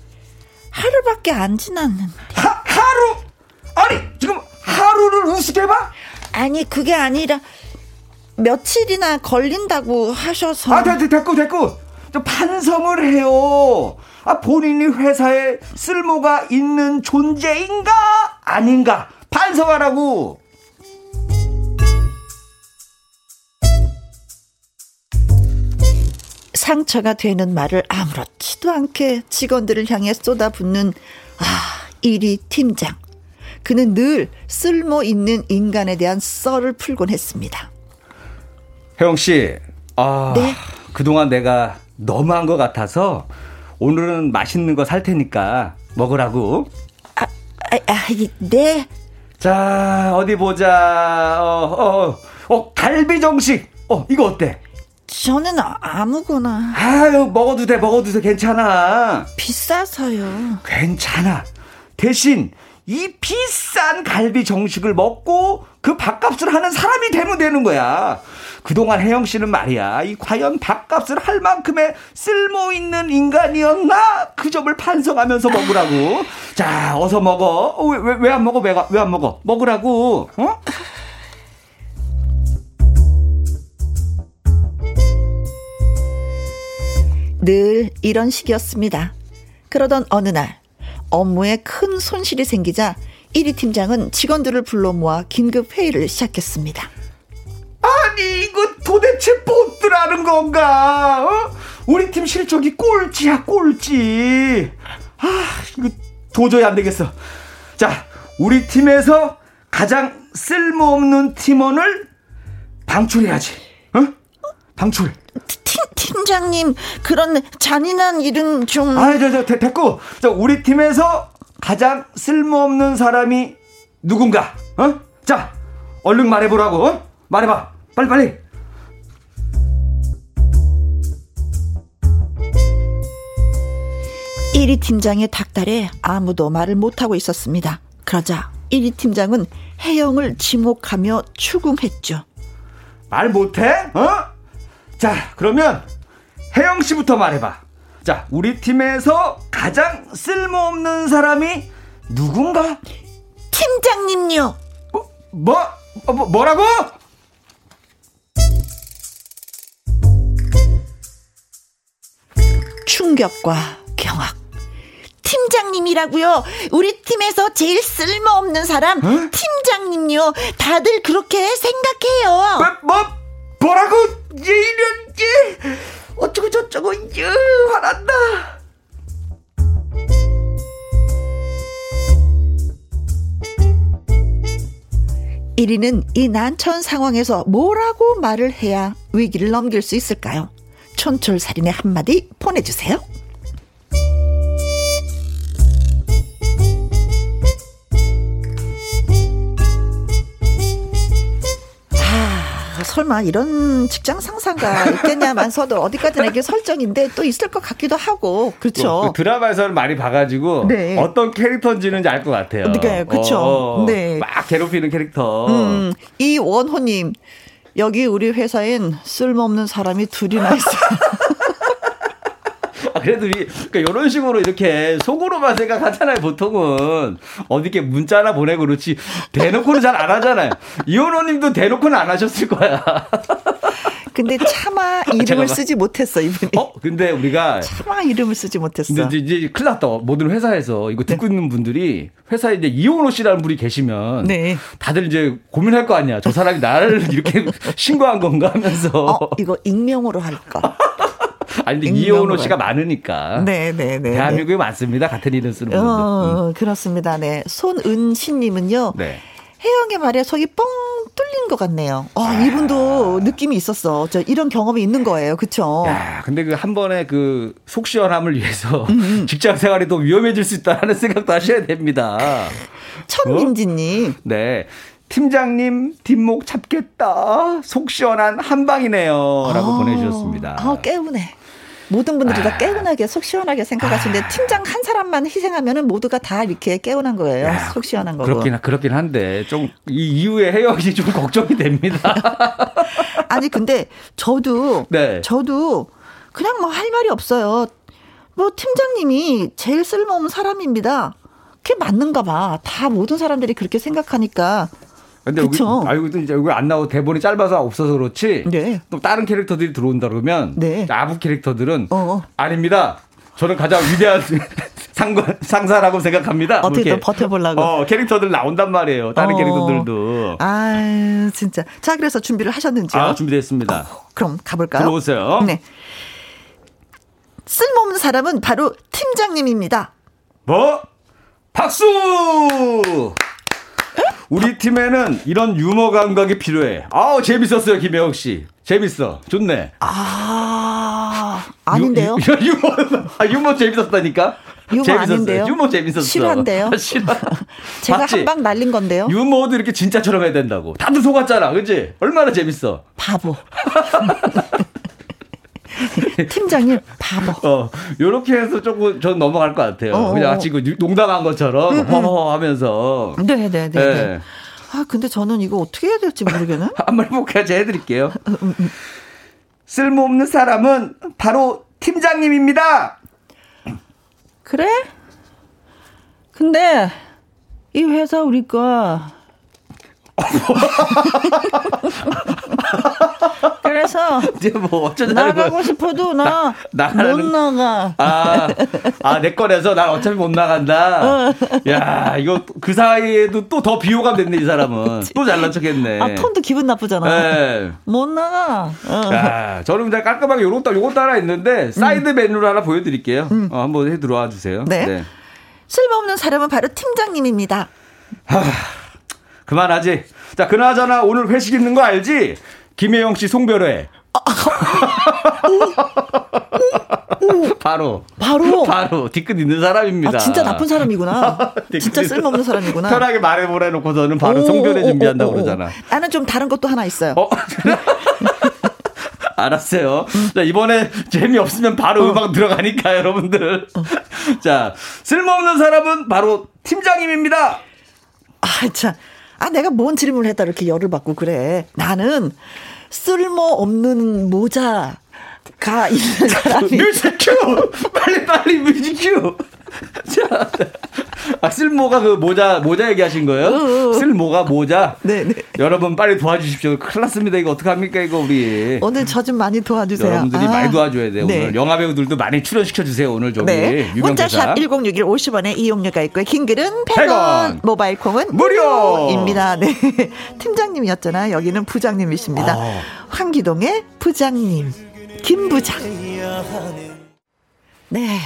하루밖에 안 지났는데. 하, 하루? 아니, 지금 하루를 우습게 봐? 아니, 그게 아니라 며칠이나 걸린다고 하셔서. 아, 됐, 됐고, 됐고. 좀 반성을 해요. 아, 본인이 회사에 쓸모가 있는 존재인가? 아닌가? 반성하라고. 상처가 되는 말을 아무렇지도 않게 직원들을 향해 쏟아붓는 아, 1위 팀장. 그는 늘 쓸모 있는 인간에 대한 썰을 풀곤 했습니다. 혜영 씨, 아, 네? 그동안 내가 너무한 것 같아서 오늘은 맛있는 거 살 테니까 먹으라고. 아, 아, 아 네. 자, 어디 보자. 어, 어, 어, 어 갈비 정식. 어, 이거 어때? 저는 아무거나. 아유, 먹어도 돼, 먹어도 돼, 괜찮아. 비싸서요. 괜찮아. 대신 이 비싼 갈비 정식을 먹고 그 밥값을 하는 사람이 되면 되는 거야. 그동안 혜영 씨는 말이야. 이 과연 밥값을 할 만큼의 쓸모 있는 인간이었나? 그 점을 반성하면서 먹으라고. 자, 어서 먹어. 어, 왜, 왜, 왜안 먹어? 왜, 왜안 먹어? 먹으라고. 어? 늘 이런 식이었습니다. 그러던 어느 날 업무에 큰 손실이 생기자 1위 팀장은 직원들을 불러 모아 긴급 회의를 시작했습니다. 아니 이거 도대체 뭐더라는 건가? 어? 우리 팀 실적이 꼴찌야 꼴찌. 아 이거 도저히 안 되겠어. 자 우리 팀에서 가장 쓸모없는 팀원을 방출해야지. 어? 방출. 팀, 팀장님, 그런 잔인한 일은 좀. 아, 저, 저, 됐고. 저, 우리 팀에서 가장 쓸모없는 사람이 누군가, 어? 자, 얼른 말해보라고, 어? 말해봐. 빨리 빨리. 이리 팀장의 닭달에 아무도 말을 못하고 있었습니다. 그러자 이리 팀장은 혜영을 지목하며 추궁했죠. 말 못해? 어? 자, 그러면 혜영 씨부터 말해봐. 자, 우리 팀에서 가장 쓸모없는 사람이 누군가? 팀장님요. 뭐, 뭐, 뭐 뭐라고? 충격과 경악. 팀장님이라고요. 우리 팀에서 제일 쓸모없는 사람 어? 팀장님요. 다들 그렇게 생각해요. 뭐, 뭐 뭐라고? 얘 이런 게 어쩌고 저쩌고 이 화난다. 이리는이 난처한 상황에서 뭐라고 말을 해야 위기를 넘길 수 있을까요? 촌철살인의 한마디 보내주세요. 설마 이런 직장 상사가 있겠냐면서도 어디까지나 이게 설정인데 또 있을 것 같기도 하고 그렇죠. 그 드라마에서는 많이 봐가지고 네. 어떤 캐릭터인지는 알 것 같아요. 네, 그렇죠. 어, 네, 막 괴롭히는 캐릭터. 음, 이 원호님 여기 우리 회사엔 쓸모없는 사람이 둘이나 있어요. 그래도 이, 그러니까 이런 식으로 이렇게 속으로만 생각하잖아요. 보통은 어디 이렇게 문자나 보내고 그렇지 대놓고는 잘 안 하잖아요. 이현호님도 대놓고는 안 하셨을 거야. 근데 차마 이름을 잠깐만. 쓰지 못했어 이분이. 어? 근데 우리가 차마 이름을 쓰지 못했어. 근데 이제, 이제 큰일 났다. 모든 회사에서 이거 듣고 네. 있는 분들이 회사에 이제 이용호 씨라는 분이 계시면 네. 다들 이제 고민할 거 아니야. 저 사람이 나를 이렇게 신고한 건가 하면서. 어, 이거 익명으로 할까? 아니 근데 이현호 씨가 많으니까. 네, 네, 네. 대한민국에 네. 많습니다. 같은 이름 쓰는 분들. 어, 음. 그렇습니다. 네. 손은시 님은요. 네. 혜영의 말에 속이 뻥 뚫린 것 같네요. 어, 이분도 느낌이 있었어. 저 이런 경험이 있는 거예요. 그쵸? 야, 근데 그 한 번에 그 속 시원함을 위해서 음, 음. 직장 생활이 더 위험해질 수 있다는 생각도 하셔야 됩니다. 천민지님. 어? 네. 팀장님 뒷목 잡겠다. 속 시원한 한방이네요. 라고 아, 보내주셨습니다. 아, 깨우네. 모든 분들이 아. 다 깨운하게 속 시원하게 생각하시는데 아. 팀장 한 사람만 희생하면은 모두가 다 이렇게 깨운한 거예요. 야, 속 시원한 거고. 그렇긴 그렇긴 한데 좀 이 이후에 해역이 좀 걱정이 됩니다. 아니 근데 저도 네. 저도 그냥 뭐 할 말이 없어요. 뭐 팀장님이 제일 쓸모없는 사람입니다. 그게 맞는가 봐. 다 모든 사람들이 그렇게 생각하니까 근데 그쵸? 여기 알고 이제 여기 안 나오고 대본이 짧아서 없어서 그렇지. 네. 또 다른 캐릭터들이 들어온다 그러면 네. 아부 캐릭터들은 어어. 아닙니다. 저는 가장 위대한 상관, 상사라고 생각합니다. 어떻게 또 버텨보려고. 어, 캐릭터들 나온단 말이에요. 다른 어. 캐릭터들도. 아, 진짜. 자, 그래서 준비를 하셨는지요? 아, 준비됐습니다. 어, 그럼 가볼까요? 들어오세요. 네. 쓸모없는 사람은 바로 팀장님입니다. 뭐? 박수! 우리 팀에는 이런 유머 감각이 필요해. 아우, 재밌었어요, 김혜옥 씨. 재밌어. 좋네. 아, 아닌데요? 유, 유, 유머, 아, 유머 재밌었다니까? 유머 재밌었어요. 아닌데요? 유머 재밌었어. 실화인데요? 아, 실화. 제가 한 방 날린 건데요? 유머도 이렇게 진짜처럼 해야 된다고. 다들 속았잖아. 그지? 얼마나 재밌어. 바보. 팀장님 바보. 어, 요렇게 해서 조금 전 넘어갈 것 같아요. 어, 어. 그냥 지금 농담한 것처럼 음, 음. 허허 하면서. 네, 네, 네, 네. 아, 근데 저는 이거 어떻게 해야 될지 모르겠네. 한번 해볼까요? 해 드릴게요. 음, 쓸모없는 사람은 바로 팀장님입니다. 그래? 근데 이 회사 우리 거 그래서 이제 뭐 어쩌다 나가고 싶어도 나 못 나가. 아, 아, 내 거라서 난 어차피 못 나간다. 어. 야, 이거 그 사이에도 또 더 비호감 됐네, 이 사람은. 또 잘난 척했네. 아, 톤도 기분 나쁘잖아. 네. 못 나가. 어. 야, 저는 그냥 깔끔하게 요것도, 요것도 하나 있는데, 사이드 음. 메뉴를 하나 보여드릴게요. 음. 어, 한번 해 들어와 주세요. 네. 네. 쓸모없는 사람은 바로 팀장님입니다. 하, 그만하지. 자, 그나저나 오늘 회식 있는 거 알지? 김혜영 씨 송별회. 바로 바로 바로 뒤끝 있는 사람입니다. 아, 진짜 나쁜 사람이구나. 진짜 쓸모없는 사람이구나. 편하게 말해보래 놓고서는 바로 송별회 준비한다고 그러잖아. 나는 좀 다른 것도 하나 있어요. 어? 알았어요. 자, 이번에 재미없으면 바로 어. 음악 들어가니까 여러분들. 어. 자, 쓸모없는 사람은 바로 팀장님입니다. 아, 참. 아, 내가 뭔 질문을 했다 이렇게 열을 받고 그래. 나는 쓸모없는 모자 가 있는 사람이. 뮤직 큐! 빨리 빨리 뮤직 큐! 자, 아, 쓸모가 그 모자, 모자 얘기하신 거예요? 어, 어. 쓸모가 모자? 네네. 여러분 빨리 도와주십시오. 큰일 났습니다. 이거 어떡합니까, 이거 우리. 오늘 저 좀 많이 도와주세요. 여러분들이 아. 많이 도와줘야 돼요. 네. 오늘 영화배우들도 많이 출연시켜주세요. 오늘 저기. 네. 문자샵 1061 50원에 이용료가 있고요. 킹글은 100원. 100원. 모바일 콩은 무료입니다. 네. 팀장님이었잖아요. 여기는 부장님이십니다. 아. 황기동의 부장님. 김부장. 네.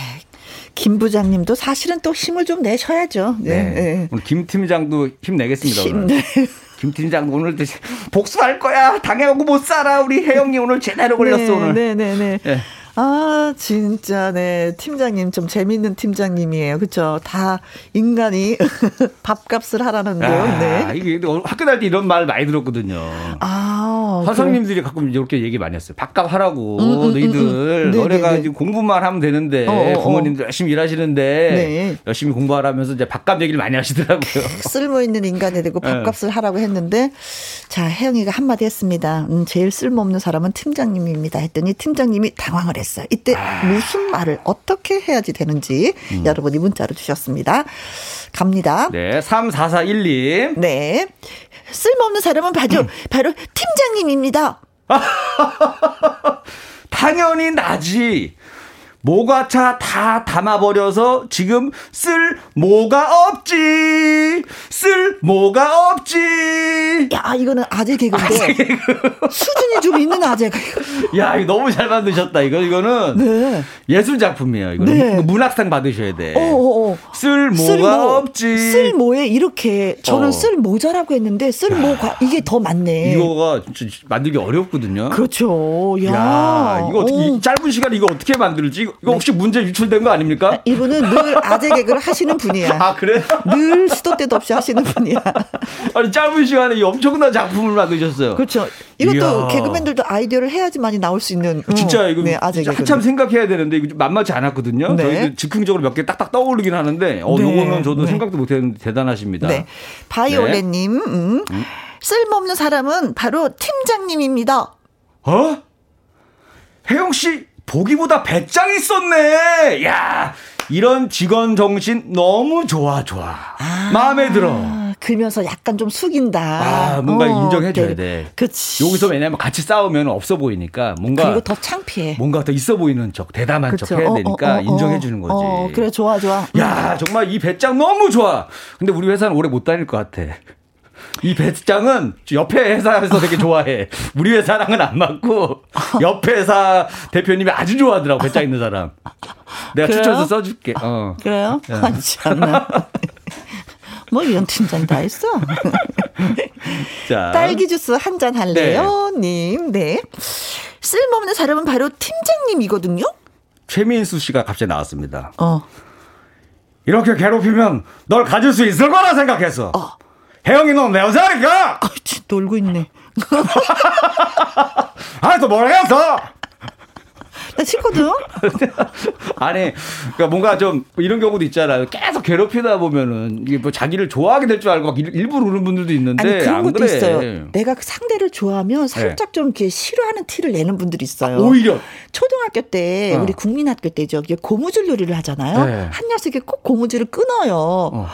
김 부장님도 사실은 또 힘을 좀 내셔야죠. 네. 네. 네. 오늘 김 팀장도 힘내겠습니다. 힘. 네. 김 팀장 오늘 복수할 거야. 당해하고 못 살아. 우리 혜영이 오늘 제대로 걸렸어 네, 오늘. 네 네 네. 네, 네. 아, 진짜, 네. 팀장님, 좀 재밌는 팀장님이에요. 그쵸? 다 인간이 밥값을 하라는데요. 아, 네. 이게 학교 다닐 때 이런 말 많이 들었거든요. 아. 선생님들이 그래. 가끔 이렇게 얘기 많이 했어요. 밥값 하라고. 음, 음, 음 너희들. 음, 음. 너네가 지금 공부만 하면 되는데. 어, 어, 어. 부모님들 열심히 일하시는데. 네. 열심히 공부하라면서 이제 밥값 얘기를 많이 하시더라고요. 쓸모있는 인간이 되고 네. 밥값을 네. 하라고 했는데. 자, 혜영이가 한마디 했습니다. 음, 제일 쓸모없는 사람은 팀장님입니다. 했더니 팀장님이 당황을 했어요. 잘했어요. 이때 아. 무슨 말을 어떻게 해야지 되는지 음. 여러분이 문자로 주셨습니다. 갑니다. 네, 3441님. 네. 쓸모없는 사람은 바로, 바로 팀장님입니다. 당연히 나지. 모가차 다 담아버려서 지금 쓸 뭐가 없지. 쓸 뭐가 없지. 야, 이거는 아재 개그인데. 아재 개그. 수준이 좀 있는 아재 개그. 야, 이거 너무 잘 만드셨다. 이거, 이거는. 네. 예술 작품이에요. 이거 네. 문학상 받으셔야 돼. 어어어. 어, 어. 쓸쓸 뭐, 없지. 쓸 뭐에 이렇게 저는 어. 쓸 모자라고 했는데 쓸 뭐가 이게 더 맞네. 이거가 만들기 어렵거든요. 그렇죠. 야, 야 이거 어떻게, 짧은 시간에 이거 어떻게 만들지? 이거 네. 혹시 문제 유출된 거 아닙니까? 이분은 늘 아재 개그를 하시는 분이야. 아, 그래? 늘 시도 때도 없이 하시는 분이야. 아니, 짧은 시간에 이 엄청난 작품을 만드셨어요. 그렇죠. 이것도 이야. 개그맨들도 아이디어를 해야지만이 나올 수 있는. 어, 진짜 이거 네, 아재 개그. 한참 생각해야 되는데 이거 만만치 않았거든요. 네. 저희도 즉흥적으로 몇 개 딱딱 떠오르긴 하는데, 어, 네. 요거는 저도 네. 생각도 못 했는데 대단하십니다. 네. 바이올렛님, 네. 음. 음. 쓸모없는 사람은 바로 팀장님입니다. 어? 혜영 씨 보기보다 배짱 있었네. 야, 이런 직원 정신 너무 좋아, 좋아. 아, 마음에 들어. 그러면서 약간 좀 숙인다. 아, 뭔가 어, 인정해줘야 네. 돼. 그치. 여기서 왜냐면 같이 싸우면 없어 보이니까 뭔가. 그리고 더 창피해. 뭔가 더 있어 보이는 척, 대담한 그쵸. 척 해야 어, 어, 되니까 어, 어, 인정해주는 거지. 어, 그래, 좋아, 좋아. 야, 정말 이 배짱 너무 좋아. 근데 우리 회사는 오래 못 다닐 것 같아. 이 배짱은 옆에 회사에서 되게 좋아해. 우리 회사랑은 안 맞고 옆에 회사 대표님이 아주 좋아하더라고 배짱 있는 사람. 내가 그래요? 추천해서 써줄게. 어. 그래요? 네. 아니 참나. 뭐 이런 팀장 다 있어. 자. 딸기 주스 한 잔 할래요, 네. 님. 네. 쓸모없는 사람은 바로 팀장님이거든요. 최민수 씨가 갑자기 나왔습니다. 어. 이렇게 괴롭히면 널 가질 수 있을 거라 생각했어. 어. 혜영이 너 내 여자니까! 아, 놀고 있네. 아, 또뭘 했어? 나 싫거든? 아니, 그러니까 뭔가 좀 이런 경우도 있잖아요. 계속 괴롭히다 보면은 이게 뭐 자기를 좋아하게 될 줄 알고 일부러 우는 분들도 있는데. 아니, 그런 것도 그래. 있어요. 내가 그 상대를 좋아하면 살짝 네. 좀 이렇게 싫어하는 티를 내는 분들이 있어요. 아, 오히려. 초등학교 때, 어. 우리 국민학교 때죠. 고무줄 놀이를 하잖아요. 네. 한 녀석이 꼭 고무줄을 끊어요. 어.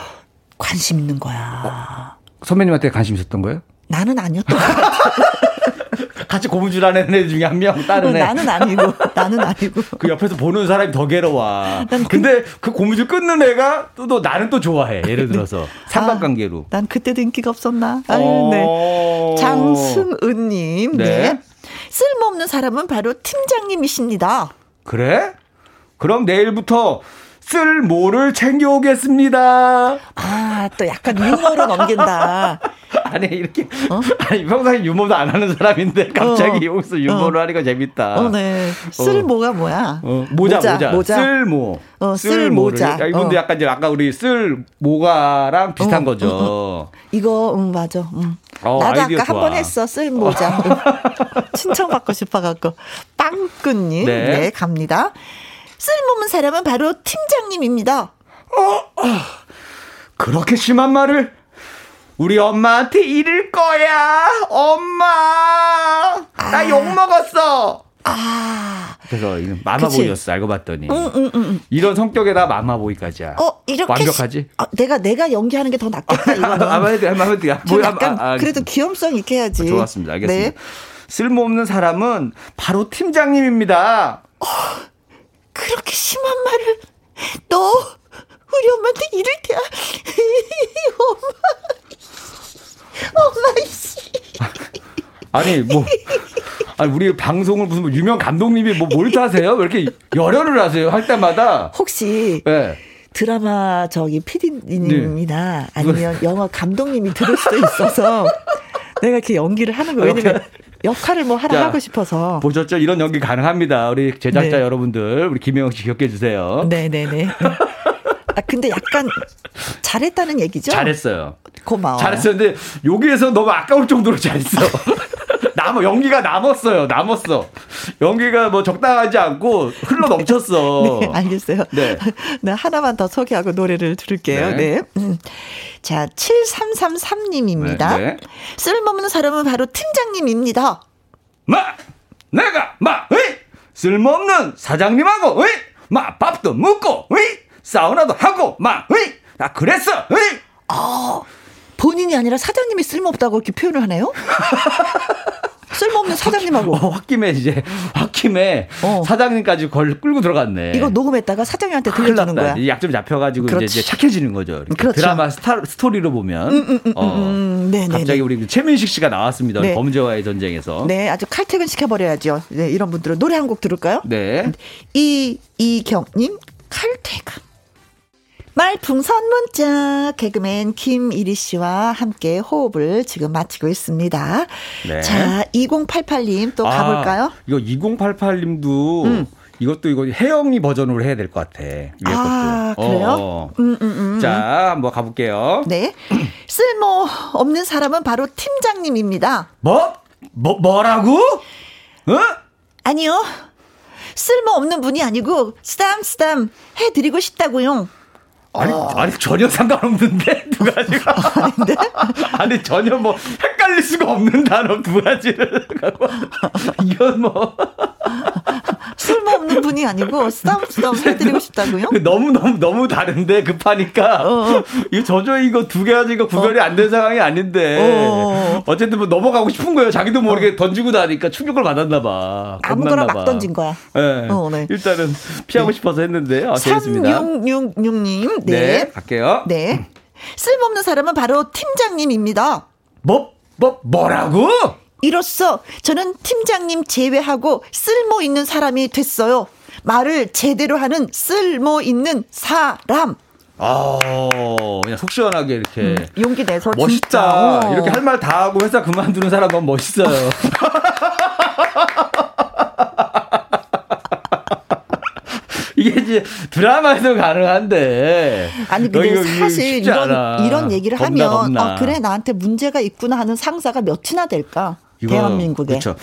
관심 있는 거야. 어. 선배님한테 관심 있었던 거예요? 나는 아니었던 것 같아. 같이 고무줄 하는 애 중에 한 명, 다른 애. 나는 아니고, 나는 아니고. 그 옆에서 보는 사람이 더 괴로워. 그 근데 그, 그 고무줄 끊는 애가 또, 또 나는 또 좋아해. 예를 들어서. 삼각관계로. 아, 난 그때도 인기가 없었나? 아유, 어... 네. 장승은님, 네. 네. 쓸모없는 사람은 바로 팀장님이십니다. 그래? 그럼 내일부터 쓸 모를 챙겨오겠습니다. 아, 또 약간 유머로 넘긴다. 아니, 이렇게. 어? 아니, 평소에 유머도 안 하는 사람인데 갑자기 어. 여기서 유머를 어. 하니까 재밌다. 어, 네. 쓸 모가 뭐야? 어, 모자, 모자, 모자. 모자. 쓸 모. 어, 쓸 모자. 야, 이분도 어. 약간 이제 아까 우리 쓸 모가랑 비슷한 어, 거죠. 이거, 음, 맞아. 음. 나도 아까 한 번 했어, 쓸 모자. 신청받고 싶어갖고. 빵꾸님. 네. 네, 갑니다. 쓸모없는 사람은 바로 팀장님입니다. 어, 어, 그렇게 심한 말을 우리 엄마한테 잃을 거야. 엄마, 아. 나욕 먹었어. 아. 그래서 마마보이였어 알고 봤더니 응, 응, 응. 이런 성격에다 마마보이까지야. 어 이렇게 완벽하지? 시, 어, 내가 내가 연기하는 게 더 낫겠다 이거는. 아마도 아마도 야. 뭐 약간 아, 아, 그래도 귀염성 있게 해야지. 좋았습니다. 알겠습니다. 네. 쓸모없는 사람은 바로 팀장님입니다. 어, 그렇게 심한 말을 너 우리 엄마한테 이럴 때야 엄마 엄마 씨 아니 뭐 아니 우리 방송을 무슨 뭐 유명 감독님이 뭐 몰타 하세요? 왜 이렇게 열혈을 하세요? 할 때마다 혹시 네. 드라마 저기 PD님이나 네. 아니면 영화 감독님이 들을 수도 있어서 내가 이렇게 연기를 하는 거예요. 왜냐면 역할을 뭐 하나 자, 하고 싶어서. 보셨죠? 이런 연기 가능합니다. 우리 제작자 네. 여러분들, 우리 김혜영 씨 기억해 주세요. 네네네. 아, 근데 약간 잘했다는 얘기죠? 잘했어요. 고마워. 잘했어요. 근데 여기에서 너무 아까울 정도로 잘했어. 남아 연기가 남았어요. 남았어. 연기가 뭐 적당하지 않고 흘러 넘쳤어. 네, 알겠어요. 네. 네, 하나만 더 소개하고 노래를 들을게요. 네. 네. 음. 자, 7333님입니다. 네, 네. 쓸모없는 사람은 바로 팀장님입니다. 마! 내가 마! 에이! 쓸모없는 사장님하고, 으이! 막 밥도 먹고, 으이! 사우나도 하고, 막, 으이! 나 그랬어, 으이! 어, 본인이 아니라 사장님이 쓸모없다고 이렇게 표현을 하네요? 쓸모없는 사장님하고. 어, 홧김에 이제 홧김에 어. 사장님까지 걸 끌고 들어갔네. 이거 녹음했다가 사장님한테 들려주는 거야. 약좀 잡혀가지고 이제, 이제, 착해지는 거죠. 그렇죠. 드라마 스타, 스토리로 보면 음, 음, 음, 어, 음, 네, 네, 갑자기 네. 우리 최민식 씨가 나왔습니다. 네. 범죄와의 전쟁에서. 네, 아주 칼퇴근 시켜버려야죠. 네, 이런 분들은 노래 한 곡 들을까요? 네. 이 이경님 칼퇴근. 말풍선 문자 개그맨 김일희 씨와 함께 호흡을 지금 마치고 있습니다. 네. 자, 2088님 또 아, 가볼까요? 아, 이거 2088님도 음. 이것도 이거 혜영이 버전으로 해야 될 것 같아. 위에 아, 것도. 그래요? 어. 음, 음, 음. 자, 한번 가볼게요. 네. 쓸모 없는 사람은 바로 팀장님입니다. 뭐? 뭐, 뭐라고? 어? 아니요. 쓸모 없는 분이 아니고, 쓰담쓰담 해드리고 싶다고요. 아니, 어. 아니 전혀 상관없는데 두 가지가 아닌데 아니 전혀 뭐 헷갈릴 수가 없는 단어 두 가지를 갖고 이건 뭐 쓸모없는 분이 아니고 쓰담쓰담 해드리고 싶다고요? 너무 너무 너무 다른데 급하니까 어, 어. 이거 저저 이거 두 가지가 구별이 어. 안된 상황이 아닌데 어. 어쨌든 뭐 넘어가고 싶은 거예요. 자기도 모르게 어. 던지고 나니까 충격을 받았나 봐. 아무거나 막 던진 거야. 네. 네. 일단은 피하고 네. 싶어서 했는데 아, 재밌습니다. 3666님 네. 네, 갈게요. 네. 쓸모없는 사람은 바로 팀장님입니다. 뭐, 뭐, 뭐라고? 이로써 저는 팀장님 제외하고 쓸모 있는 사람이 됐어요. 말을 제대로 하는 쓸모 있는 사람. 아, 그냥 속 시원하게 이렇게 음, 용기 내서 멋있다. 진짜. 이렇게 할 말 다 하고 회사 그만두는 사람 너무 멋있어요. 이제 드라마에서 가능한데. 아니 근데 사실 이런 이런 얘기를 겁나, 하면 겁나. 어, 그래 나한테 문제가 있구나 하는 상사가 몇이나 될까? 이거, 대한민국에. 그렇죠.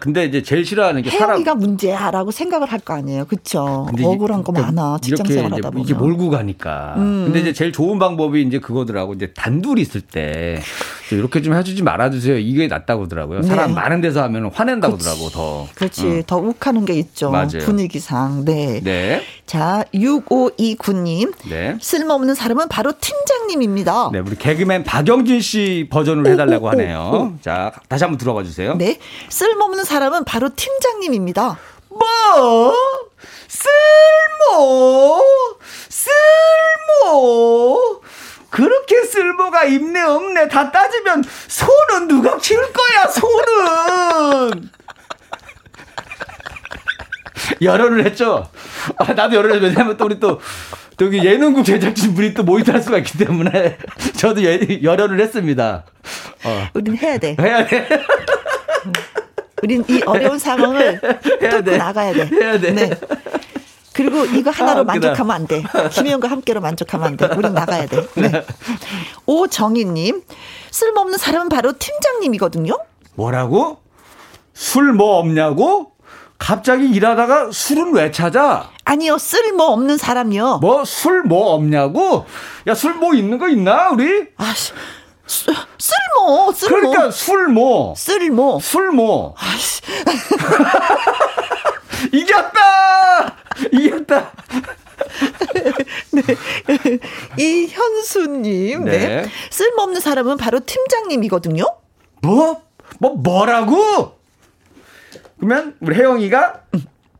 근데 이제 제일 싫어하는 게 사람 혜영이가 문제야라고 생각을 할 거 아니에요. 그렇죠. 억울한 거 많아. 직장 생활하다 보면. 이게 몰고 가니까. 음. 근데 이제 제일 좋은 방법이 이제 그거더라고. 이제 단둘이 있을 때 이렇게 좀 해주지 말아주세요. 이게 낫다고 하더라고요. 사람 네. 많은 데서 하면 화낸다고 하더라고 더. 그렇지. 응. 더 욱하는 게 있죠. 맞아요. 분위기상. 네. 네. 자, 6529님. 네. 쓸모없는 사람은 바로 팀장님입니다. 네. 우리 개그맨 박영진 씨 버전으로 해달라고 오, 오, 하네요. 오, 자, 다시 한번 들어가 주세요. 네. 쓸모없는 사람은 바로 팀장님입니다. 뭐? 쓸모? 쓸모? 그렇게 쓸모가 있네 없네 다 따지면 소는 누가 키울 거야 소는 열연을 했죠 아, 나도 열연을 왜냐면 또 우리 또 여기 예능국 제작진 분이 또 모니터 할 수가 있기 때문에 저도 예, 열연을 했습니다 어. 우린 해야 돼 해야 돼 우린 이 어려운 상황을 해야 돼. 나가야 돼. 해야 돼. 네. 그리고 이거 하나로 아, 만족하면 안 돼. 김혜영과 함께로 만족하면 안 돼. 우린 나가야 돼. 네. 오정희님, 쓸모없는 사람은 바로 팀장님이거든요. 뭐라고? 술 뭐 없냐고? 갑자기 일하다가 술은 왜 찾아? 아니요, 쓸모 없는 사람이요. 뭐, 술 뭐 없냐고? 야, 술 뭐 있는 거 있나, 우리? 아, 쓸모, 쓸모. 그러니까 술모. 쓸모. 술모. 아씨. 이겼다! 이겼다! 네. 이현수님, 네. 네. 쓸모없는 사람은 바로 팀장님이거든요? 뭐? 뭐, 뭐라고? 그러면 우리 혜영이가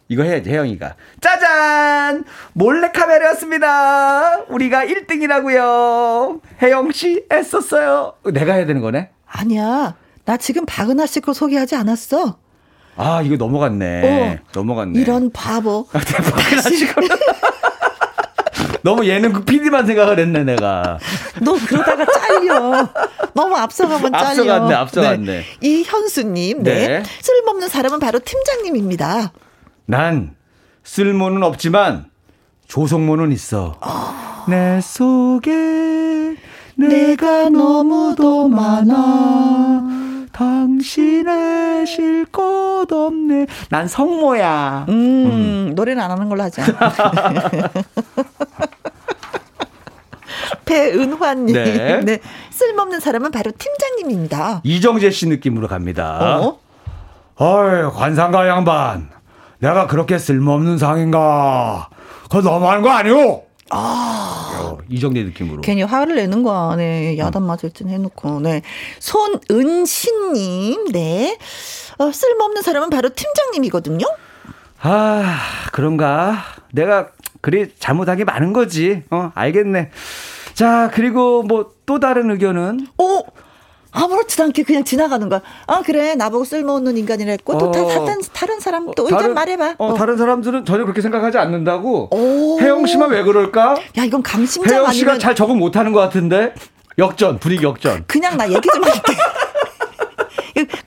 이거 해야지, 혜영이가. 짜잔! 몰래카메라였습니다. 우리가 1등이라고요. 혜영씨 애썼어요. 내가 해야 되는 거네? 아니야. 나 지금 박은하 씨 거 소개하지 않았어. 아, 이거 넘어갔네. 어, 넘어갔네. 이런 바보. 아, 박은하 씨 거. 너무 예능국 PD만 생각을 했네, 내가. 너 그러다가 잘려. 너무 앞서가면 잘려. 앞서갔네, 앞서갔네. 네. 이현수님, 네. 네. 쓸모없는 사람은 바로 팀장님입니다. 난 쓸모는 없지만 조성모는 있어. 내 속에 내가 너무도 많아. 당신의 쉴것 없네. 난 성모야. 음, 음. 노래는 안 하는 걸로 하자. 배은화님. 네. 네. 쓸모없는 사람은 바로 팀장님입니다. 이정재 씨 느낌으로 갑니다. 어? 어이, 관상가 양반. 내가 그렇게 쓸모없는 상인가? 그거 너무한 거 아니오? 아. 어, 이정대 느낌으로. 괜히 화를 내는 거야. 네. 야단 맞을 땐 해놓고. 네. 손은신님, 네. 어, 쓸모없는 사람은 바로 팀장님이거든요? 아, 그런가? 내가 그리 잘못한 게 많은 거지. 어, 알겠네. 자, 그리고 뭐 또 다른 의견은? 어? 아무렇지도 않게 그냥 지나가는 거야. 아 그래 나보고 쓸모없는 인간이랬고 또 다, 다, 다른 다른 사람 또 의견 말해봐. 어, 어, 다른 사람들은 전혀 그렇게 생각하지 않는다고. 오. 혜영 씨만 왜 그럴까? 야 이건 강심장 혜영 씨가 아니면... 잘 적응 못하는 것 같은데 역전 분위기 역전. 그냥 나 얘기 좀 할게.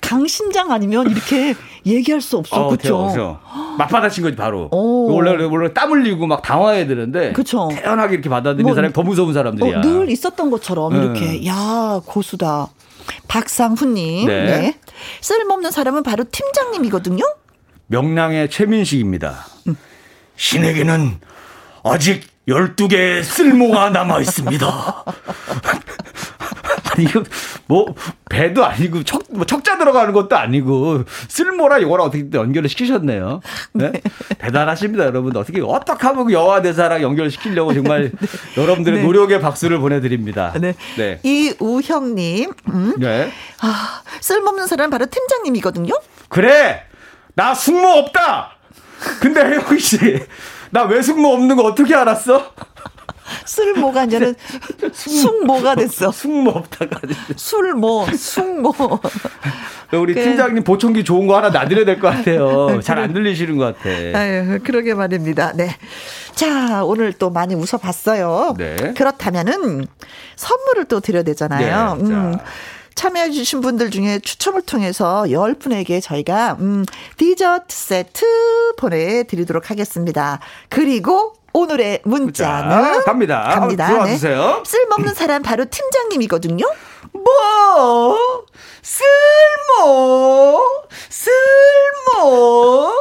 강심장 아니면 이렇게 얘기할 수 없어. 어, 그렇죠. 맞받아친 거지 바로. 오. 원래 원래 땀 흘리고 막 당황해야 되는데. 그렇죠. 태연하게 이렇게 받아들이는 뭐, 사람이 더 무서운 사람들이야. 어, 늘 있었던 것처럼 음. 이렇게 야 고수다. 박상훈님. 네. 네. 쓸모없는 사람은 바로 팀장님이거든요. 명량의 최민식입니다. 음. 신에게는 아직 12개의 쓸모가 남아 있습니다. 아니, 이거, 뭐, 배도 아니고, 척, 뭐, 척자 들어가는 것도 아니고, 쓸모라 이거랑 어떻게 연결을 시키셨네요. 네? 네. 대단하십니다, 여러분. 어떻게, 어떻게 하면 여화 대사랑 연결시키려고 정말 네. 여러분들의 네. 노력의 박수를 보내드립니다. 네. 네. 이우형님, 음? 네. 아, 쓸모없는 사람은 바로 팀장님이거든요? 그래! 나 숙모 없다! 근데 혜영 씨, 나 왜 숙모 없는 거 어떻게 알았어? 술모가 아니라 숙모가 됐어. 숙모 없다가 술모, 숙모. 우리 그, 팀장님 보청기 좋은 거 하나 놔드려야 될 것 같아요. 잘 안 들리시는 것 같아. 아유, 그러게 말입니다. 네. 자, 오늘 또 많이 웃어봤어요. 네. 그렇다면은 선물을 또 드려야 되잖아요. 네, 음. 참여해주신 분들 중에 추첨을 통해서 10분에게 저희가, 음, 디저트 세트 보내드리도록 하겠습니다. 그리고 오늘의 문자는 자, 갑니다. 갑니다. 들어와주세요. 네. 쓸모없는 사람 바로 팀장님이거든요. 뭐? 쓸모? 쓸모?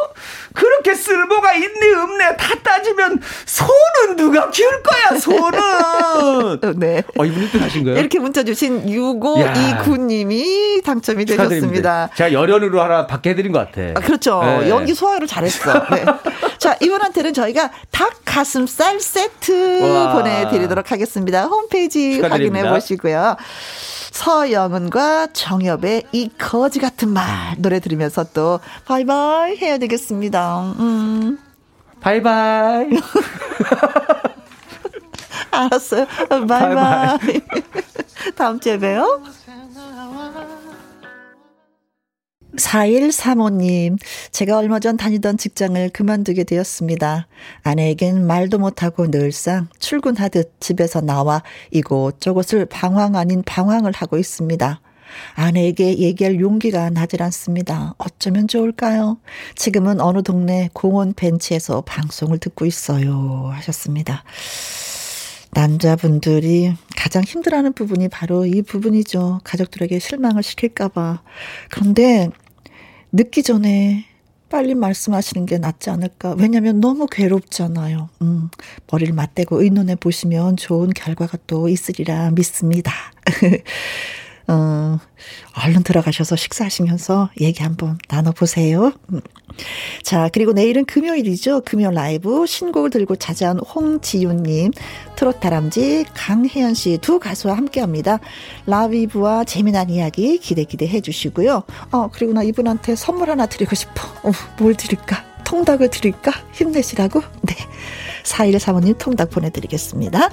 그렇게 쓸모가 있네 없네 다 따지면 소는 누가 키울 거야 소는 네. 어 이분 1등 하신 거예요? 이렇게 문자 주신 6529님이 당첨이 되셨습니다 제가 열연으로 하나 받게 해드린 것 같아 아, 그렇죠 네. 연기 소화를 잘했어 네. 자 이분한테는 저희가 닭 가슴살 세트 우와. 보내드리도록 하겠습니다 홈페이지 확인해 보시고요 서영은과 정엽의 이 거지 같은 말 노래 들으면서 또 바이바이 해야 되겠습니다. 음. 바이바이. 알았어요. 바이바이. 바이바이. 다음 주에 봬요. 4135님, 제가 얼마 전 다니던 직장을 그만두게 되었습니다. 아내에겐 말도 못하고 늘상 출근하듯 집에서 나와 이곳저곳을 방황 아닌 방황을 하고 있습니다. 아내에게 얘기할 용기가 나질 않습니다. 어쩌면 좋을까요? 지금은 어느 동네 공원 벤치에서 방송을 듣고 있어요. 하셨습니다. 남자분들이 가장 힘들어하는 부분이 바로 이 부분이죠. 가족들에게 실망을 시킬까봐. 그런데 늦기 전에 빨리 말씀하시는 게 낫지 않을까. 왜냐면 너무 괴롭잖아요. 음, 머리를 맞대고 의논해 보시면 좋은 결과가 또 있으리라 믿습니다. 어, 얼른 들어가셔서 식사하시면서 얘기 한번 나눠보세요. 음. 자, 그리고 내일은 금요일이죠. 금요 라이브 신곡을 들고 찾아온 홍지윤님, 트롯 다람쥐 강혜연 씨 두 가수와 함께 합니다. 라비브와 재미난 이야기 기대 기대해 주시고요. 어, 그리고 나 이분한테 선물 하나 드리고 싶어. 어, 뭘 드릴까? 통닭을 드릴까? 힘내시라고? 네. 4일 사모님 통닭 보내드리겠습니다.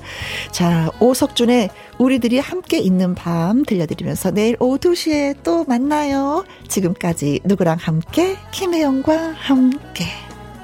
자, 오석준의 우리들이 함께 있는 밤 들려드리면서 내일 오후 2시에 또 만나요. 지금까지 누구랑 함께? 김혜영과 함께.